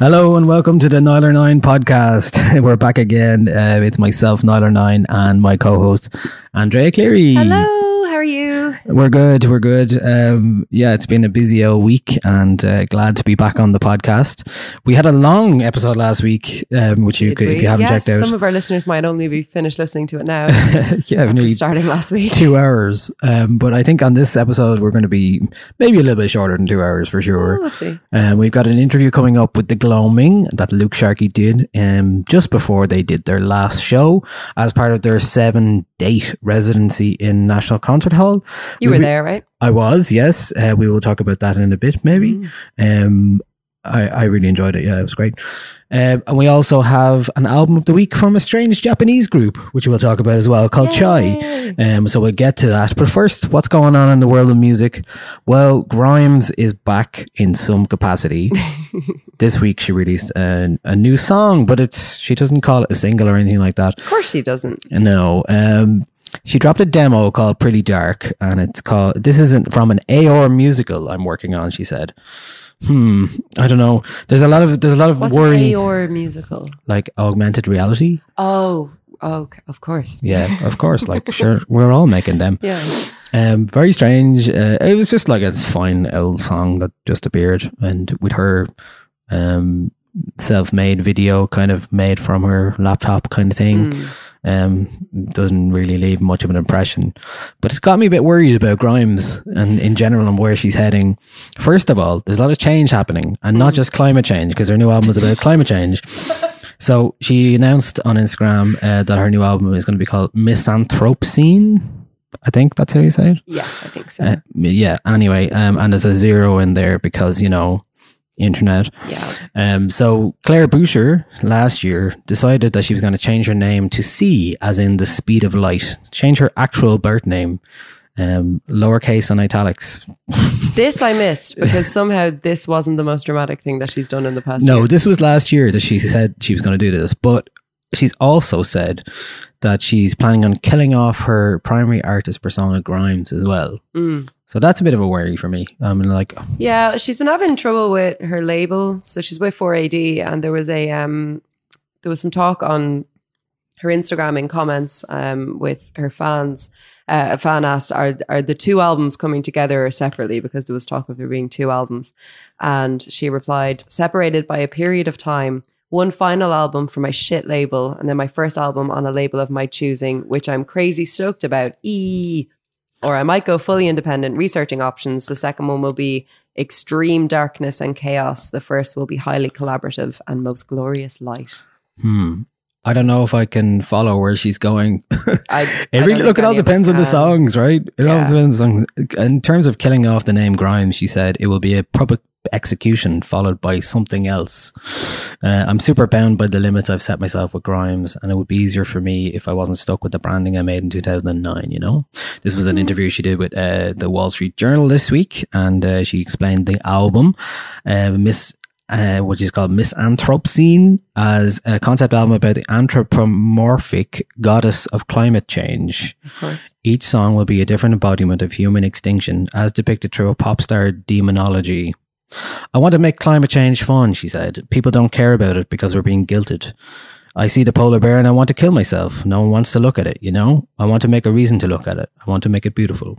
Hello and welcome to the Nialler9 podcast. We're back again. Uh, it's myself, Nialler9, and my co-host Andrea Cleary. Hello, you? We're good. We're good. Um, yeah, it's been a busy old week, and uh, glad to be back on the podcast. We had a long episode last week, um, which you could, if you haven't yes, checked out. some of our listeners might only be finished listening to it now yeah, after starting last week. two hours. Um, but I think on this episode we're going to be maybe a little bit shorter than two hours for sure. Oh, We'll see. Um, we've got an interview coming up with the Gloaming that Luke Sharkey did um, just before they did their last show as part of their seven date residency in National Concert Hall. You We- were there, right? I was, yes. Uh, we will talk about that in a bit, maybe. Mm. Um, I, I really enjoyed it. Yeah, it was great. Um, and we also have an album of the week from a strange Japanese group, which we'll talk about as well, called Chai. Um, so we'll get to that. But first, what's going on in the world of music? Well, Grimes is back in some capacity. this week she released a, a new song, but it's she doesn't call it a single or anything like that. Of course she doesn't. No. Um, she dropped a demo called Pretty Dark, and it's called. This isn't from an AOR musical I'm working on. She said. Hmm. I don't know. There's a lot of there's a lot of What's worry, Aor musical? like augmented reality. Oh, oh, of course. Yeah, of course. Like, sure, we're all making them. Yeah. Um, very strange. Uh, it was just like a fine old song that just appeared, and with her, um, self-made video kind of made from her laptop kind of thing. Mm. Um, doesn't really leave much of an impression, but it's got me a bit worried about Grimes and in general and where she's heading. First of all, there's a lot of change happening, and not just climate change because her new album is about climate change. So she announced on Instagram uh, that her new album is going to be called Miss Anthropocene. I think that's how you say it. Yes, I think so. Uh, yeah. Anyway, um, and there's a zero in there because you know, internet. yeah. Um, so Claire Boucher last year decided that she was going to change her name to C, as in the speed of light. Change her actual birth name, um, lowercase and italics. This I missed because somehow this wasn't the most dramatic thing that she's done in the past No, year. this was last year that she said she was going to do this, but she's also said that she's planning on killing off her primary artist persona Grimes as well. Mm. So that's a bit of a worry for me. I mean, like, Yeah, she's been having trouble with her label. So she's with 4AD and there was a um there was some talk on her Instagram in comments um with her fans. Uh, a fan asked, "Are are the two albums coming together or separately?" Because there was talk of there being two albums, and she replied, "Separated by a period of time. One final album for my shit label, and then my first album on a label of my choosing, which I'm crazy stoked about. E or I might go fully independent, researching options. The second one will be extreme darkness and chaos. The first will be highly collaborative and most glorious light. hmm. I don't know if I can follow where she's going. I, It really look. It all any of us depends on the songs, right? It all depends on the songs. In terms of killing off the name Grimes, she said it will be a public execution followed by something else. Uh, I'm super bound by the limits I've set myself with Grimes, and it would be easier for me if I wasn't stuck with the branding I made in 2009. You know, this was an interview she did with uh, the Wall Street Journal this week, and uh, she explained the album, uh, Miss. Uh, which is called Miss Anthropocene as a concept album about the anthropomorphic goddess of climate change. Of course. Each song will be a different embodiment of human extinction as depicted through a pop star demonology. I want to make climate change fun, she said. People don't care about it because we're being guilted. I see the polar bear and I want to kill myself. No one wants to look at it, you know? I want to make a reason to look at it. I want to make it beautiful.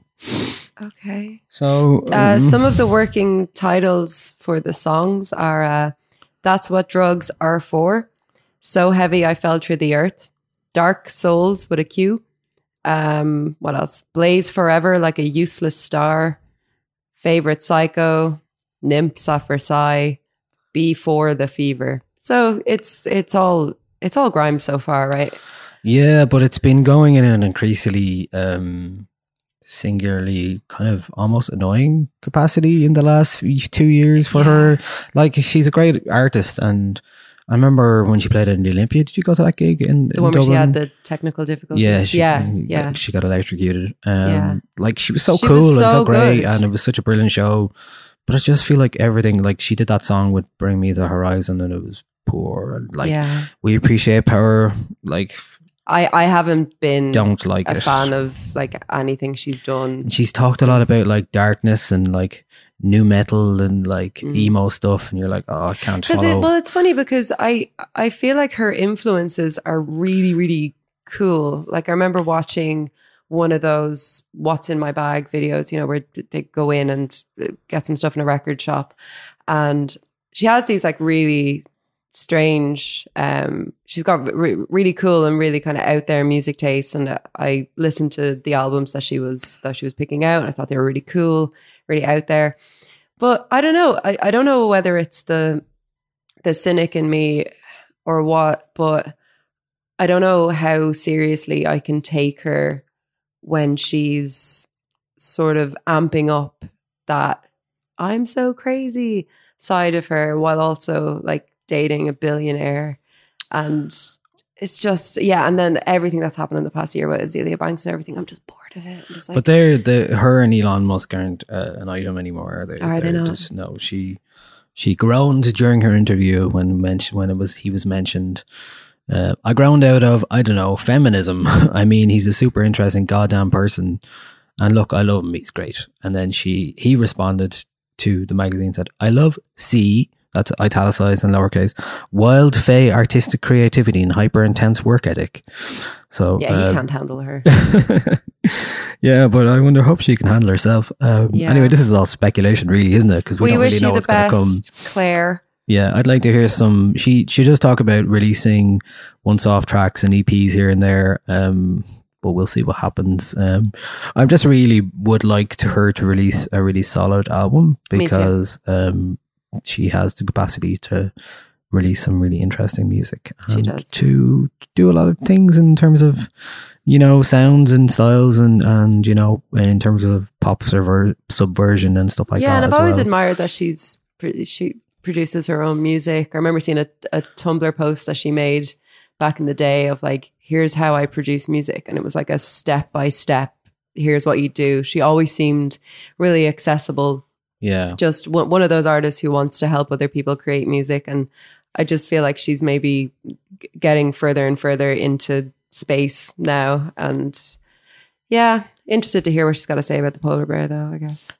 Okay. So, Uh, um, some of the working titles for the songs are uh, That's What Drugs Are For, So Heavy I Fell Through the Earth, Dark Souls with a Q. Um, what else? Blaze Forever Like a Useless Star, Favorite Psycho, Nymphs suffer sigh Before the Fever. So it's it's all it's all Grimes so far, right? Yeah, but it's been going in an increasingly um singularly kind of almost annoying capacity in the last two years for her. Like she's a great artist and I remember when she played in the Olympia. Did you go to that gig in, The in one where she Dublin? had the technical difficulties. yeah, she, yeah, yeah. She got electrocuted. Um, Yeah. Like she was so She cool was and so so great, good. and it was such a brilliant show. But I just feel like everything, like she did that song with "Bring Me the Horizon," and it was poor. And like yeah. we appreciate power, like I, I haven't been don't like a it. fan of like anything she's done. And she's talked a lot about like darkness and like nu metal and like Mm. emo stuff, and you're like, oh, I can't follow. it, well, it's funny because I I feel like her influences are really really cool. Like I remember watching one of those "What's in My Bag" videos, you know, where they go in and uh, get some stuff in a record shop, and she has these like really strange. Um, she's got re- really cool and really kind of out there music taste, and uh, I listened to the albums that she was that she was picking out, and I thought they were really cool, really out there. But I don't know. I, I don't know whether it's the the cynic in me or what, but I don't know how seriously I can take her when she's sort of amping up that I'm so crazy side of her while also like dating a billionaire. And it's just, yeah. And then everything that's happened in the past year with Azealia Banks and everything, I'm just bored of it. Just like, but they're the her and Elon Musk aren't uh, an item anymore. Are they? Are they not? Just, no, she she groaned during her interview when mentioned when it was he was mentioned. Uh, I ground out of I don't know feminism. I mean, he's a super interesting goddamn person, and look, I love him. He's great. And then she he responded to the magazine said, "I love C." That's italicized and lowercase. Wild, fey, artistic creativity and hyper intense work ethic. So yeah, he uh, can't handle her. yeah, but I wonder, hope she can handle herself. Um, Yeah. Anyway, this is all speculation, really, isn't it? Because we, We, don't wish really know what's going to come. best, Claire. Yeah, I'd like to hear some. She she does talk about releasing once-off tracks and EPs here and there. Um, but we'll see what happens. Um, I just really would like to her to release a really solid album because um, she has the capacity to release some really interesting music She and does. to do a lot of things in terms of you know sounds and styles and and you know in terms of pop subver- subversion and stuff like yeah, that. Yeah, and I've always well. admired that she's pro- she produces her own music. I remember seeing a, a Tumblr post that she made back in the day of like, here's how I produce music, and it was like a step by step. Here's what you do. She always seemed really accessible. yeah. Just one, one of those artists who wants to help other people create music, and I just feel like she's maybe g- getting further and further into space now, and yeah, interested to hear what she's got to say about the polar bear, though. I guess.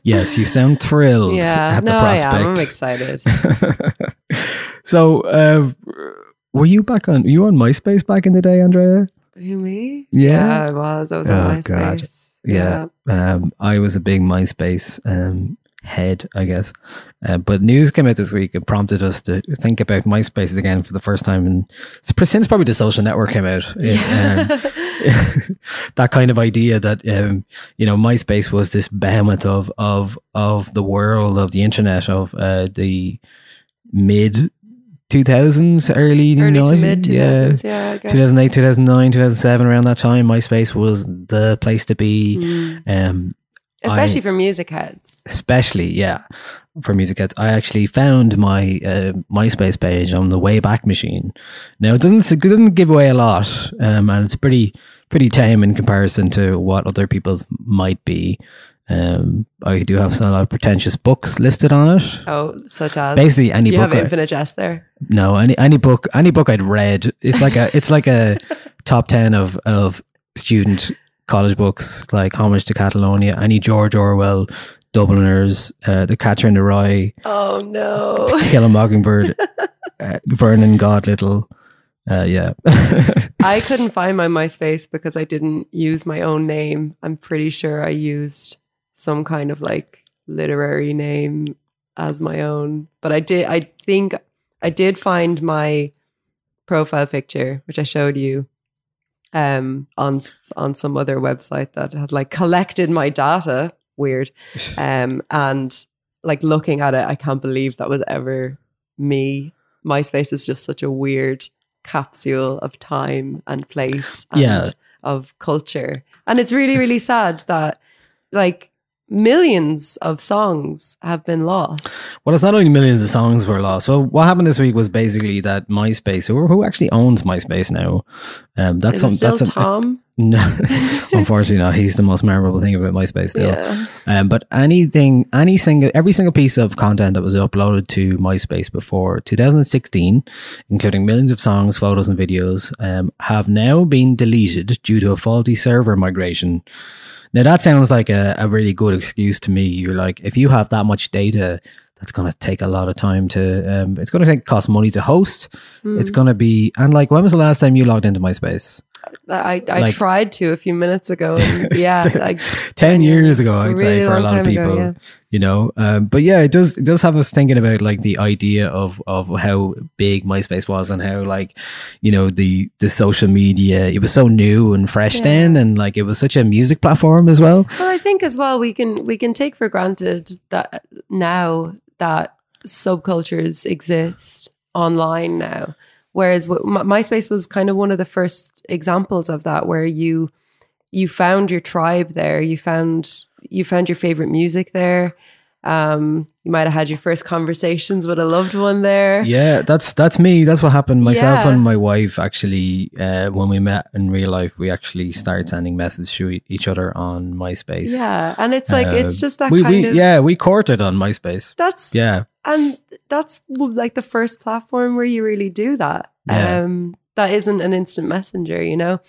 yes, you sound thrilled Yeah, at the no, I am. I'm excited. so, uh, were you back on? You on MySpace back in the day, Andrea? You me? Yeah. I was. I was Oh, on God. MySpace. Yeah, um, I was a big MySpace um, head, I guess. Uh, but news came out this week and prompted us to think about MySpace again for the first time, and since probably the social network came out. It, um, that kind of idea that um, you know MySpace was this behemoth of of of the world of the internet of uh, the mid 2000s, early, Early 90s, yeah. 2000s, yeah, 2008, 2009, 2007, around that time, MySpace was the place to be. Mm. Um, Especially I- for music heads. especially yeah for music heads. I actually found my uh, myspace page on the wayback machine. Now it doesn't it doesn't give away a lot um, and it's pretty pretty tame in comparison to what other people's might be. Um, i do have a lot of pretentious books listed on it. Oh, such as? Basically any you book have infinite jest there. no any any book any book i'd read it's like a it's like a top 10 of of student college books like homage to catalonia any george orwell dubliners uh, the catcher in the rye Oh no. kill a mockingbird uh, vernon god little uh, yeah I couldn't find my MySpace because I didn't use my own name. I'm pretty sure I used some kind of like literary name as my own. But I did I think I did find my profile picture, which I showed you, um, on on some other website that had like collected my data. Weird. Um, and like looking at it, I can't believe that was ever me. MySpace is just such a weird capsule of time and place and Yeah. of culture. And it's really, really sad that like millions of songs have been lost. well it's not only millions of songs were lost so what happened this week was basically that myspace who, who actually owns myspace now um, that's some, still that's a, Tom? no unfortunately not he's the most memorable thing about myspace still Yeah. Um, but anything, any single, every single piece of content that was uploaded to MySpace before 2016, including millions of songs, photos, and videos, um, have now been deleted due to a faulty server migration. Now that sounds like a, a really good excuse to me. You're like, if you have that much data, that's going to take a lot of time to. Um, it's going to take cost money to host. Hmm. It's going to be and like, when was the last time you logged into MySpace? I, I Like- tried to a few minutes ago. And yeah, like 10 years ago, I'd say, for a lot of time ago, people, yeah. you know. Um, but yeah, it does, it does have us thinking about like the idea of, of how big MySpace was and how like, you know, the, the social media, it was so new and fresh Yeah. then. And like, it was such a music platform as well. Well, I think as well we can we can take for granted that now that subcultures exist online now, whereas MySpace was kind of one of the first examples of that, where you you found your tribe there, you found you found your favorite music there. Um, you might have had your first conversations with a loved one there. Yeah, that's, that's me. That's what happened. Myself Yeah. and my wife actually, uh, when we met in real life, we actually started sending messages to each other on MySpace. Yeah, and it's like it's Uh, just that we, kind we, of yeah, we courted on MySpace. that's Yeah. and that's like the first platform where you really do that Yeah. um that isn't an instant messenger you know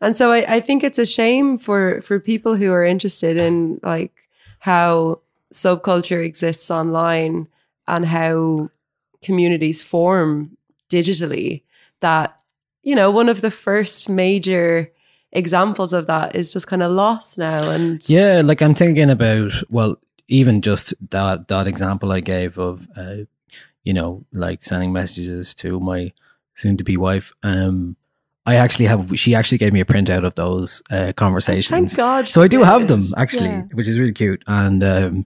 and so I, I think it's a shame for for people who are interested in like how subculture exists online and how communities form digitally that you know one of the first major examples of that is just kind of lost now and Yeah, like I'm thinking about well, even just that that example I gave of uh, you know, like sending messages to my soon to be wife. Um I actually have she actually gave me a printout of those uh, conversations. thank god so I do have them actually, Yeah. which is really cute. And um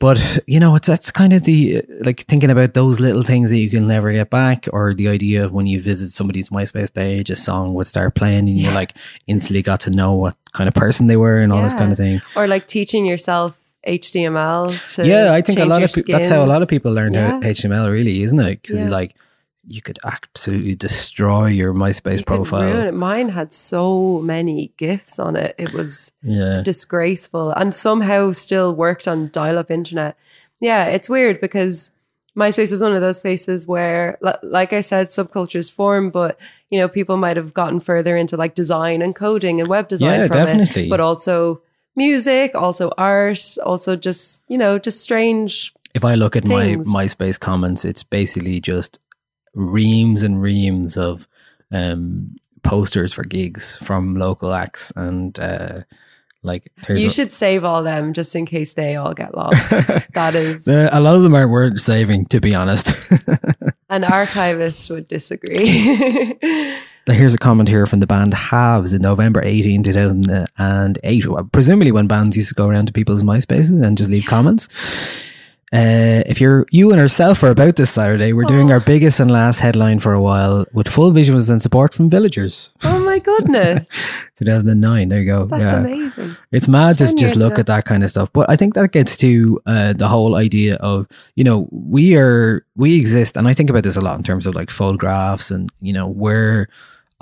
but you know, it's that's kind of the uh, like thinking about those little things that you can never get back, or the idea of when you visit somebody's MySpace page, a song would start playing, and you like instantly got to know what kind of person they were and all this kind of thing. or like teaching yourself HTML to yeah, I think a lot of people. That's how a lot of people learn Yeah. HTML, really, isn't it? Because Yeah. like you could absolutely destroy your MySpace You profile. Mine had so many gifs on it. It was Yeah, disgraceful and somehow still worked on dial up internet. Yeah, it's weird because MySpace was one of those places where, like I said, subcultures form, but you know, people might have gotten further into like design and coding and web design Yeah, from definitely. it, but also music, also art, also just you know, just strange. if I look at my. MySpace comments, it's basically just reams and reams of um, posters for gigs from local acts, and uh, like you a- should save all them just in case they all get lost. that is a lot of them aren't worth saving, to be honest. an archivist would disagree. now Here's a comment here from the band Halves in November 18, 2008. Well, Presumably when bands used to go around to people's MySpaces and just leave comments. Uh, if you're you and herself are about this Saturday, we're doing Oh. our biggest and last headline for a while with full visuals and support from villagers. Oh my goodness. 2009. There you go. That's Yeah. amazing. It's mad to just look ago. at that kind of stuff. But I think that gets to uh, the whole idea of, you know, we are, we exist. And I think about this a lot in terms of like photographs and, you know, where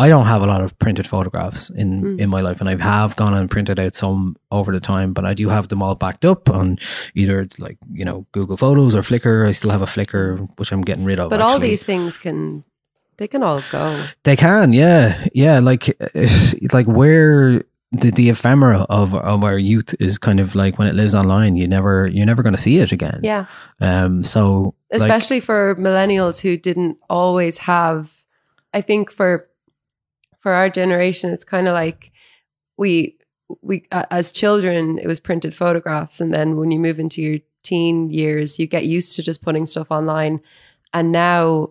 I don't have a lot of printed photographs in, Mm. in my life. And I have gone and printed out some over the time, but I do have them all backed up on either it's like, you know, Google Photos or Flickr. I still have a Flickr, which I'm getting rid of. But all these things can, they can all go. They can, yeah, yeah. Like, it's like where the, the ephemera of of our youth is kind of like when it lives online, you never you're never going to see it again. Yeah. Um. So, like, especially for millennials who didn't always have i think for for our generation it's kind of like we we uh, as children it was printed photographs and then when you move into your teen years you get used to just putting stuff online. And now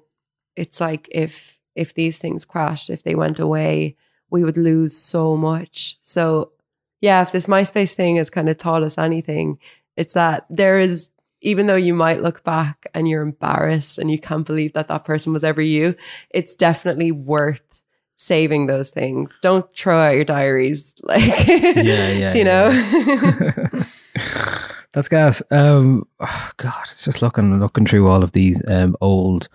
it's like if if these things crashed if they went away we would lose so much. So yeah if this myspace thing has kind of taught us anything it's that there is even though you might look back and you're embarrassed and you can't believe that that person was ever you, it's definitely worth saving those things. Don't throw out your diaries, like, Yeah, yeah, you know? That's gas. Um. oh, God, it's just looking looking through all of these um old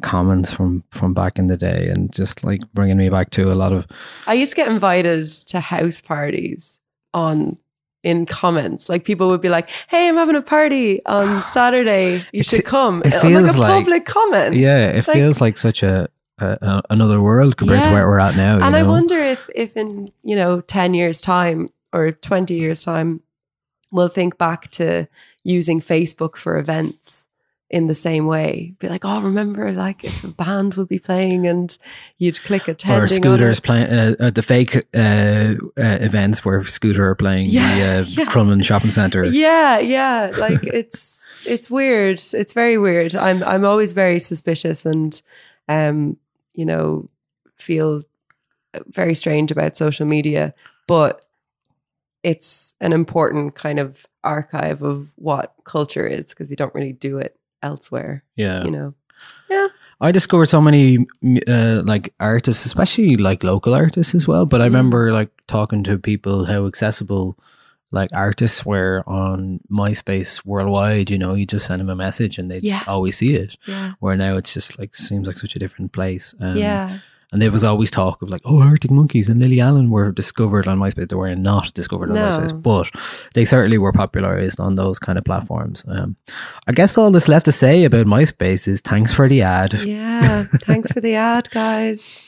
comments from from back in the day and just like bringing me back to a lot of I used to get invited to house parties on in comments. Like people would be like, "Hey, I'm having a party on Saturday. You It's- should come." it feels like a like- public comment. yeah. It Like- feels like such a, a another world compared to where we're at now. you and I know? wonder if if in you know 10 years time or 20 years time we'll think back to using facebook for events in the same way be like oh remember like if a band would be playing and you'd click attending or scooters playing uh, uh, the fake uh, uh, events where scooter are playing Yeah, the uh, yeah. Crumlin Shopping Centre. yeah yeah like it's it's weird it's very weird i'm i'm always very suspicious and um you know feel very strange about social media but it's an important kind of archive of what culture is because we don't really do it elsewhere Yeah. you know yeah. I discovered so many uh, like artists, especially like local artists as well. But I Mm. remember like talking to people how accessible like artists were on MySpace worldwide. You know, you just send them a message and they Yeah. always see it. yeah Where now it's just like seems like such a different place. Um, yeah And there was always talk of like, oh, Arctic Monkeys and Lily Allen were discovered on MySpace. They were not discovered on No. MySpace, but they certainly were popularized on those kind of platforms. Um, I guess all that's left to say about MySpace is thanks for the ad. yeah thanks for the ad guys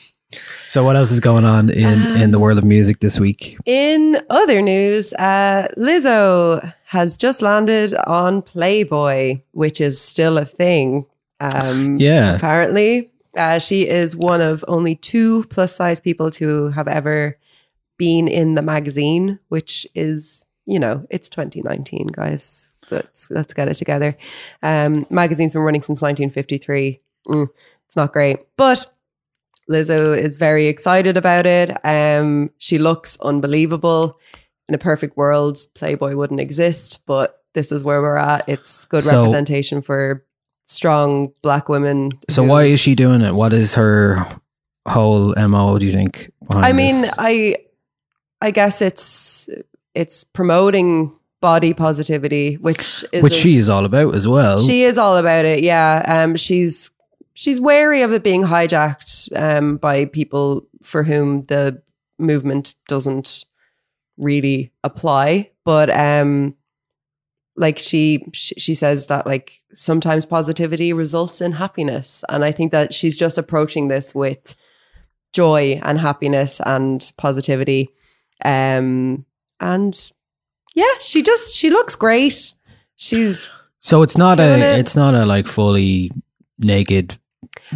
So, what else is going on in, in the Um, world of music this week? In other news, uh, Lizzo has just landed on Playboy, which is still a thing. Um, Yeah. Apparently, uh, she is one of only two plus size people to have ever been in the magazine, which is, you know, it's 2019, guys. Let's let's get it together. Um, magazine's been running since 1953. Mm, it's not great, but Lizzo is very excited about it. Um, she looks unbelievable. In a perfect world, Playboy wouldn't exist, but this is where we're at. It's good So- representation for strong black women. So, who- why is she doing it? What is her whole MO, do you think? I mean, this? I I guess it's it's promoting body positivity, which is which a- she is all about as well. She is all about it. Yeah. Um. She's she's wary of it being hijacked um by people for whom the movement doesn't really apply. But um, like she she says that like sometimes positivity results in happiness, and I think that she's just approaching this with joy and happiness and positivity. Um. And yeah, she just she looks great. She's so, it's not a, it. it's not a like fully naked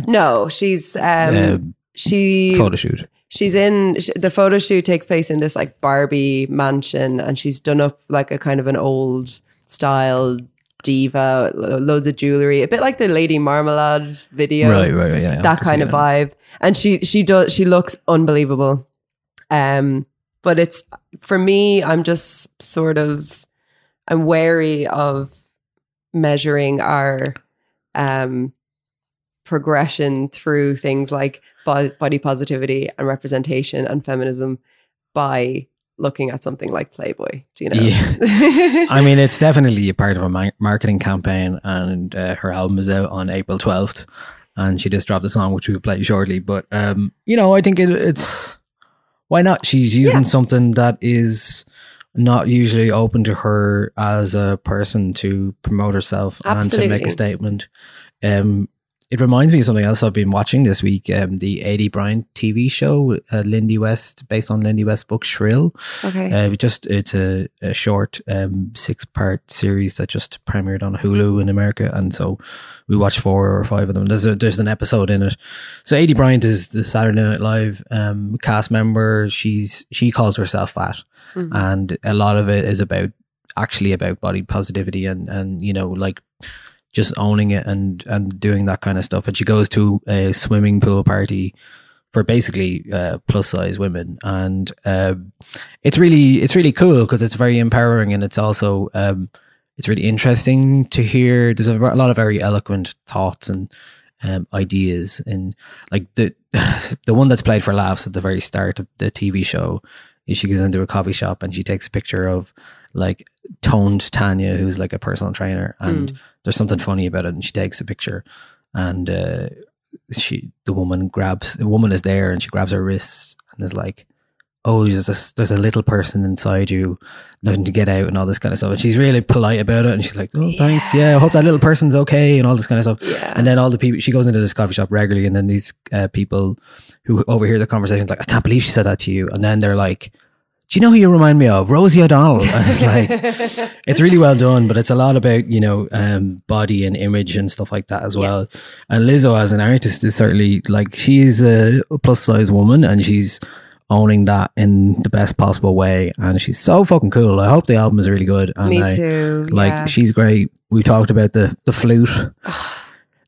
no, she's um uh, she photo shoot. she's in the photo shoot takes place in this like Barbie mansion and she's done up like a kind of an old style diva loads of jewelry a bit like the Lady Marmalade video Right, right, right, yeah. that kind of vibe and she she does she looks unbelievable um but it's for me I'm just sort of I'm wary of measuring our um, progression through things like bo- body positivity and representation and feminism by looking at something like Playboy. Do you know? Yeah. I mean, it's definitely a part of a mar- marketing campaign, and uh, her album is out on April 12th, and she just dropped a song which we'll play shortly. But, um, you know, I think it, it's why not? She's using Yeah. something that is not usually open to her as a person to promote herself and to make a statement. Um, it reminds me of something else I've been watching this week. Um, the Aidy Bryant TV show, uh, Lindy West, based on Lindy West's book Shrill. okay. Uh, it just it's a, a short um, six part series that just premiered on Hulu in America, and so we watched four or five of them. There's a, there's an episode in it. So Aidy Bryant is the Saturday Night Live um, cast member. She's she calls herself fat, Mhm. and a lot of it is about actually about body positivity and and you know like just owning it and and doing that kind of stuff. And she goes to a swimming pool party for basically uh, plus size women, and um, it's really it's really cool because it's very empowering and it's also um, it's really interesting to hear. There's a, lot of very eloquent thoughts and um, ideas, and like the the one that's played for laughs at the very start of the TV show she goes into a coffee shop and she takes a picture of like toned Tanya, who's like a personal trainer, and there's something funny about it, and she takes a picture, and uh, she the woman grabs the woman is there and she grabs her wrists and is like, "Oh, there's a there's a little person inside you looking to get out and all this kind of stuff." And she's really polite about it, and she's like, "Oh, thanks, yeah, I hope that little person's okay," and all this kind of stuff. Yeah. And then all the people she goes into this coffee shop regularly, and then these uh, people who overhear the conversations like, "I can't believe she said that to you," and then they're like. Do you know who you remind me of? Rosie O'Donnell. And it's like, it's really well done, but it's a lot about you know um, body and image and stuff like that as well. And Lizzo, as an artist, is certainly like she's a plus size woman, and she's owning that in the best possible way. And she's so fucking cool. I hope the album is really good. And Me I- too. Like yeah. she's great. We talked about the the flute.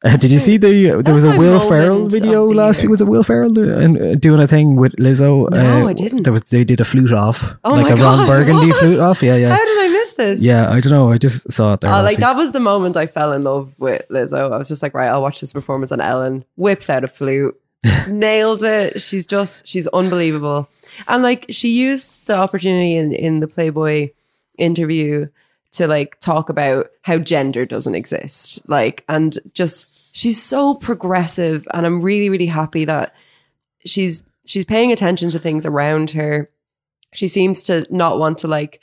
Uh, did you see the? Uh, there was a Will Ferrell video last year. week. Was it Will Ferrell do- and uh, doing a thing with Lizzo? No, Uh, I didn't. There was they did a flute off, Oh like my a Ron Burgundy what? flute off. Yeah, yeah. How did I miss this? Yeah, I don't know. I just saw it there. Last like week. that was the moment I fell in love with Lizzo. I was just like, right, I'll watch this performance on Ellen. Whips out a flute, nails it. She's just, she's unbelievable. And like, she used the opportunity in in the Playboy interview to like talk about how gender doesn't exist. Like, and just she's so progressive, and I'm really, really happy that she's she's paying attention to things around her. She seems to not want to like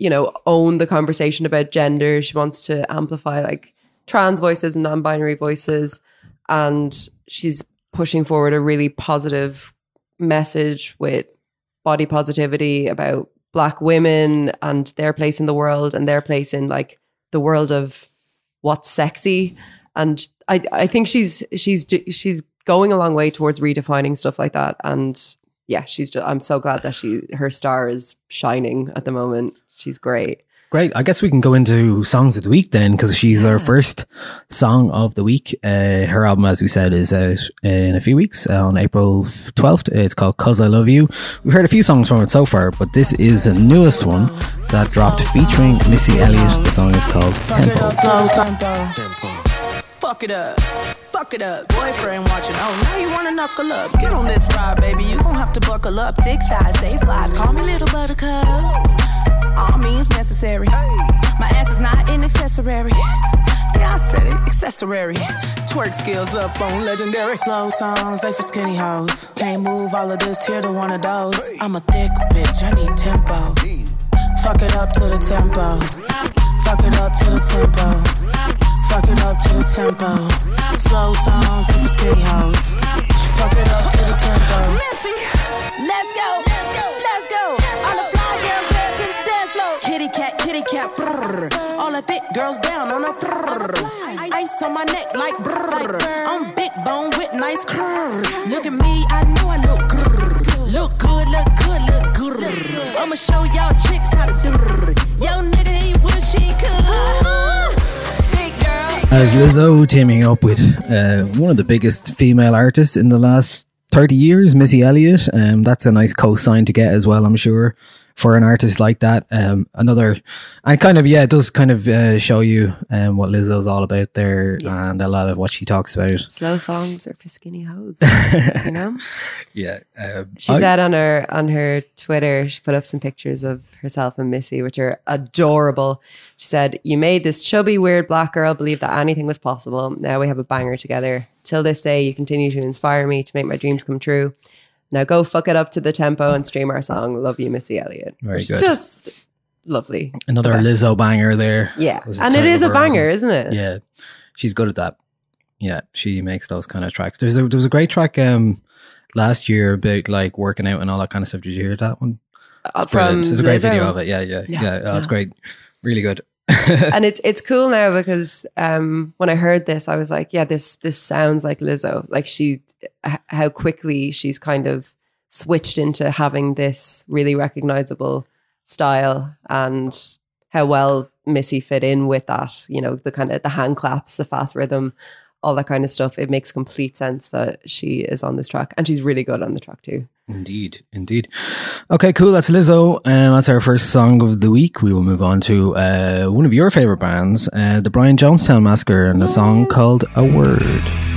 you know, own the conversation about gender. She wants to amplify like trans voices and non binary voices. And she's pushing forward a really positive message with body positivity about Black women and their place in the world and their place in like the world of what's sexy. And I, I think she's she's she's going a long way towards redefining stuff like that. And yeah, she's just, I'm so glad that she her star is shining at the moment. She's great. Great. I guess we can go into songs of the week then, because she's our first song of the week. Uh, her album, as we said, is out in a few weeks on April 12th. It's called Cuz I Love You. We've heard a few songs from it so far, but this is the newest one that dropped featuring Missy Elliott. The song is called Tempo. Fuck it up. Fuck it up. Boyfriend watching. Oh, now you wanna knuckle up. Get on this ride, baby. You gon' have to buckle up. Thick thighs, safe lies. Call me little buttercup. All means necessary. My ass is not an accessory. Yeah, I said it. Accessory. Twerk skills up on legendary slow songs. They for skinny hoes. Can't move all of this here to one of those. I'm a thick bitch. I need tempo. Fuck it up to the tempo. Fuck it up to the tempo. Fuck it up to the tempo. Slow songs they for skinny hoes. Fuck it up to the tempo. Let's go, let's go, let's go. All cat, kitty brrr. All the thick girls down on a brrr. Ice on my neck like brrr. I'm big bone with nice curves. Look at me, I know I look grrr. Look good, look good, look good. I'ma show y'all chicks how to do. Yo, nigga, he wish he could. As Lizzo teaming up with uh, one of the biggest female artists in the last 30 years, Missy Elliott. Um, that's a nice co-sign to get as well, I'm sure, for an artist like that. Um, another, and kind of yeah, it does kind of uh, show you um, what Lizzo's all about there, and a lot of what she talks about. Slow songs are for skinny hoes. you know. Yeah, um, She I- said on her on her Twitter, she put up some pictures of herself and Missy, which are adorable. She said, "You made this chubby, weird black girl believe that anything was possible. Now we have a banger together. Till this day, you continue to inspire me to make my dreams come true. Now go fuck it up to the tempo and stream our song. Love you, Missy Elliott. Very good. just lovely. another Lizzo banger there. Yeah, and it is a banger, isn't it? Yeah, she's good at that. Yeah, she makes those kind of tracks. There's a there was a great track um last year about like working out and all that kind of stuff. Did you hear that one? Uh, Brilliant. There's a great Lizzo. video of it. Yeah, yeah, yeah. Yeah, oh, it's great. Really good. and it's it's cool now because um, when I heard this, I was like, yeah, this this sounds like Lizzo. Like she, h- how quickly she's kind of switched into having this really recognizable style, and how well Missy fit in with that. You know, the kind of the hand claps, the fast rhythm, all that kind of stuff. It makes complete sense that she is on this track, and she's really good on the track too. Indeed, indeed. Okay, cool. That's Lizzo. Um, that's our first song of the week. We will move on to uh, one of your favorite bands, uh, the Brian Jonestown Massacre, and a song called "A Word."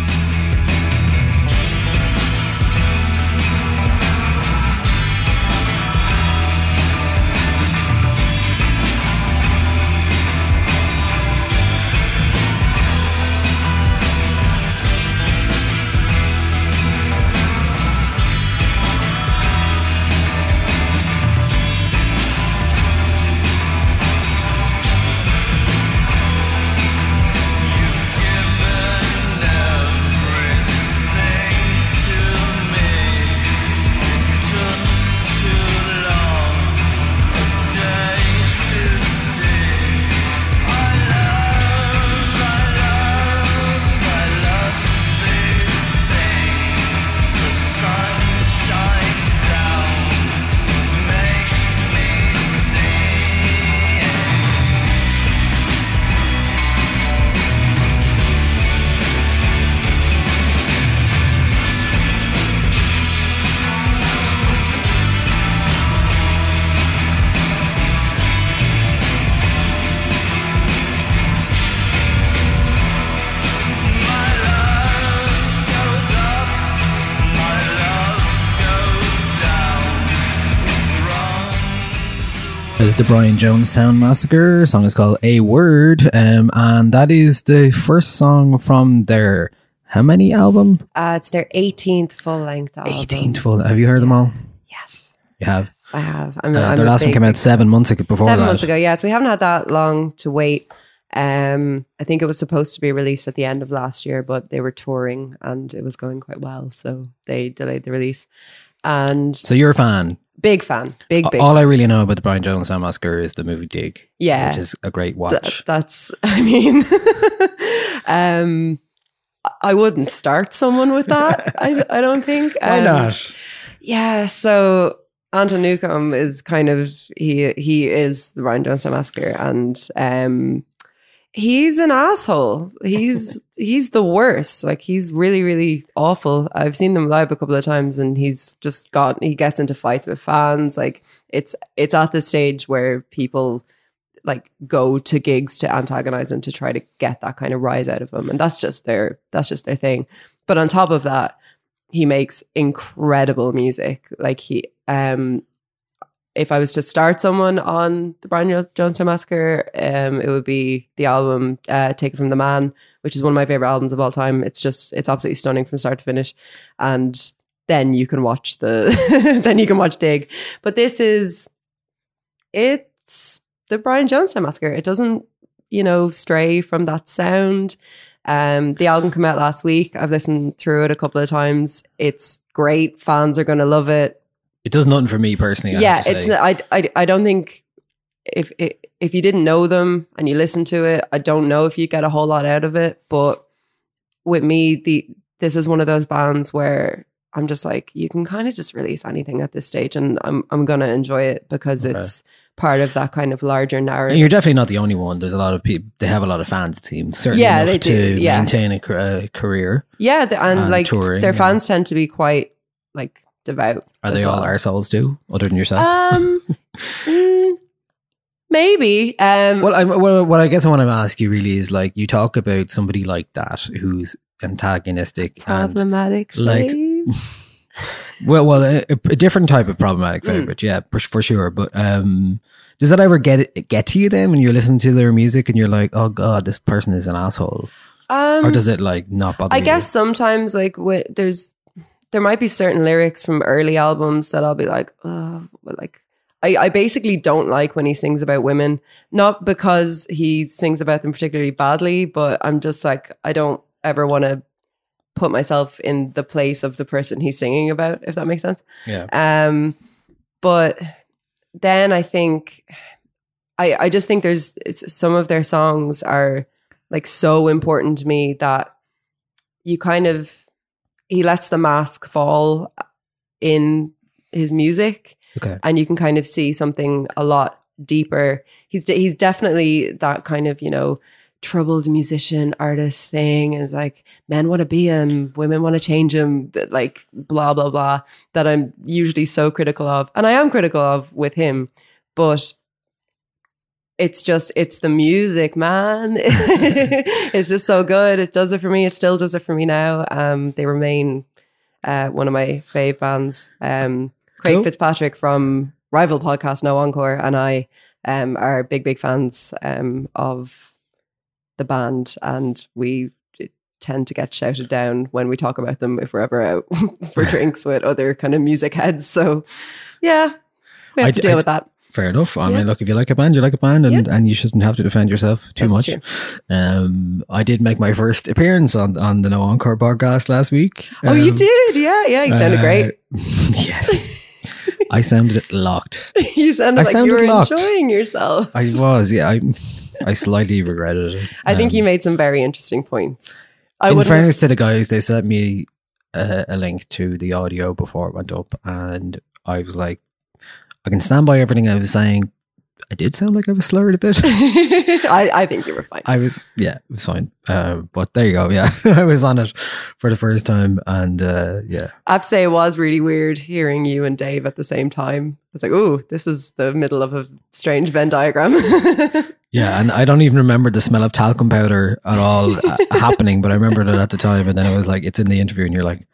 The Brian Jonestown Massacre. song is called A Word, um, and that is the first song from their how many album? Uh, it's their 18th full length album. 18th full. Have you heard them all? Yes, You have. I have. I'm, Uh, I'm their last one came out seven months ago. Before seven that, months ago. Yeah, so we haven't had that long to wait. Um, I think it was supposed to be released at the end of last year, but they were touring and it was going quite well, so they delayed the release. And So you're a fan. Big fan, big big. All I really know about the Brian Jonestown Massacre is the movie Dig, yeah, which is a great Th- watch. that's. I mean, um, I wouldn't start someone with that. I I don't think. Um, Yeah, so Anton Newcombe is kind of he he is the Brian Jones Johnson massacre, and um, he's an asshole. He's he's the worst. Like he's really really awful. I've seen them live a couple of times, and he's just got he gets into fights with fans. Like it's it's at the stage where people like go to gigs to antagonize him to try to get that kind of rise out of him, and that's just their that's just their thing. But on top of that he makes incredible music. Like he, um, if I was to start someone on the Brian Jo- Jonestown Massacre, um, it would be the album uh, "Take It From the Man," which is one of my favorite albums of all time. It's just it's absolutely stunning from start to finish, and then you can watch the then you can watch Dig. But this is it's the Brian Jonestown Massacre. It doesn't you know stray from that sound. Um, the album came out last week. I've listened through it a couple of times. It's great. Fans are going to love it. It does nothing for me personally. I yeah, it's. I, I. I don't think if if you didn't know them and you listen to it, I don't know if you get a whole lot out of it. But with me, the this is one of those bands where I'm just like, you can kind of just release anything at this stage, and I'm I'm gonna enjoy it because Okay. it's part of that kind of larger And narrative. you're definitely not the only one. There's a lot of people. They have a lot of fans. It seems certainly Yeah, enough they do, yeah. maintain a, a career. Yeah, the, and, and like touring, their fans tend to be quite like devout. Are they all well. arseholes too, other than yourself? Um, mm, maybe. Um, well, I, well, what I guess I want to ask you really is like you talk about somebody like that who's antagonistic and problematic. like- well, well, a, a different type of problematic Mm. favorite, yeah, for, for sure. But um, does that ever get it, get to you then when you're listening to their music and you're like, oh god, this person is an asshole, um, or does it like not bother? You? I you? guess sometimes like wi- there's there might be certain lyrics from early albums that I'll be like, oh, well, like I, I basically don't like when he sings about women, not because he sings about them particularly badly, but I'm just like I don't ever want to put myself in the place of the person he's singing about, if that makes sense. yeah, Um, but then I think I I just think there's it's, some of their songs are like so important to me that you kind of he lets the mask fall in his music okay, and you can kind of see something a lot deeper. He's de- he's definitely that kind of you know troubled musician artist thing. Is like men want to be him, women want to change him, that like blah blah blah. That I'm usually so critical of, and I am critical of with him, but. It's just it's the music, man. it's just so good. It does it for me. It still does it for me now. Um, they remain uh, one of my fave bands. Um, Craig Cool. Fitzpatrick from rival podcast No Encore and I um, are big, big fans um, of the band, and we tend to get shouted down when we talk about them if we're ever out for drinks with other kind of music heads. So, yeah, we have I to d- deal I with that. Fair enough. I Yeah. mean, look, if you like a band, you like a band, and, and you shouldn't have to defend yourself too That's much. Um, I did make my first appearance on on the No Encore podcast last week. Oh, you Um, did? Yeah, yeah. You sounded uh, great. yes. I sounded locked. you sounded I like sounded you were locked. enjoying yourself. I was, yeah. I I slightly regretted it. I think Um, you made some very interesting points. I in fairness to the guys, they sent me a, a link to the audio before it went up, and I was like, I can stand by everything I was saying. I did sound like I was slurred a bit. I, I think you were fine. I was, yeah, it was fine. Uh, but there you go. Yeah, I was on it for the first time, and uh, yeah, I have to say it was really weird hearing you and Dave at the same time. I was like, oh, this is the middle of a strange Venn diagram. yeah. And I don't even remember the smell of talcum powder at all uh, happening, but I remember it at the time. And then it was like, it's in the interview, and you're like,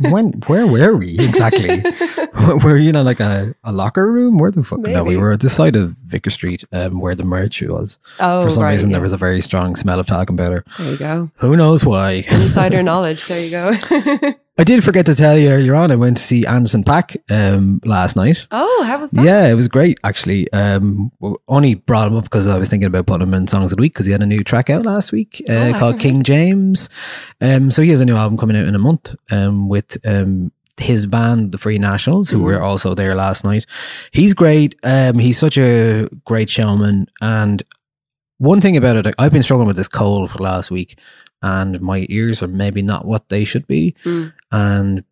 when, where were we exactly? were you in like a, a locker room? Where the fuck? No, we were at the side of Vicar Street, um, where the merch was. oh, For some right, reason, yeah. there was a very strong smell of talcum powder. There you go. Who knows why? Insider knowledge. There you go. I did forget to tell you earlier on. I went to see Anderson .Paak um, last night. oh, how was that? Yeah, it was great actually. Um, only brought him up because I was thinking about putting him in songs of the week because he had a new track out last week uh, Oh, called King James. Um, so he has a new album coming out in a month. Um, with um his band, the Free Nationals, who Mm. were also there last night. He's great. Um, he's such a great showman. And one thing about it, I've been struggling with this cold for the last week, and my ears are maybe not what they should be. Mm. And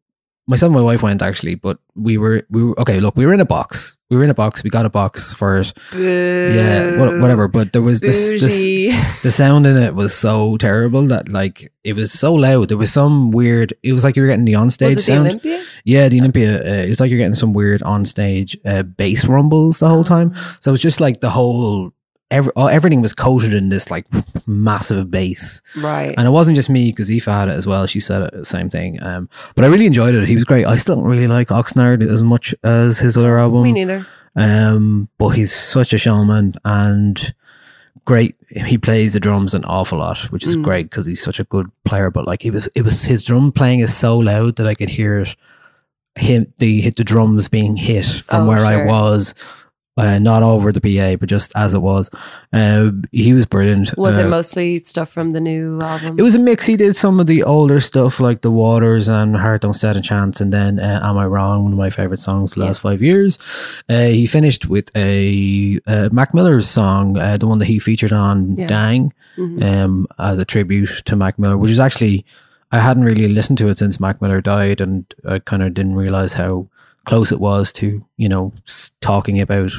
myself and my wife went actually, but we were we were okay. Look, we were in a box. We were in a box. We got a box for it. Yeah, whatever. But there was this, this the sound in it was so terrible that like it was so loud. There was some weird. It was like you were getting the onstage was it the sound. Olympia? Yeah, the Olympia. Uh, it was like you're getting some weird onstage uh, bass rumbles the whole time. So it's just like the whole. Every, all- everything was coated in this like massive bass, Right. and it wasn't just me because Aoife had it as well. She said it, the same thing. Um, but I really enjoyed it. He was great. I still don't really like Oxnard as much as his other album. Me neither. Um, but he's such a showman and great. He plays the drums an awful lot, which is Mm. great because he's such a good player. But like, it was, it was his drum playing is so loud that I could hear it. Him, the hit the drums being hit from Oh, where I was, uh, not over the PA, but just as it was. Uh, he was brilliant. Was Uh, it mostly stuff from the new album? it was a mix. He did some of the older stuff like The Waters and Heart Don't Stand a Chance, and then uh, Am I Wrong? One of my favorite songs the Yeah. last five years. Uh, he finished with a uh, Mac Miller's song, uh, the one that he featured on Yeah. Dang, Mhm. um, as a tribute to Mac Miller, which is actually I hadn't really listened to it since Mac Miller died, and I kind of didn't realize how close it was to you know talking about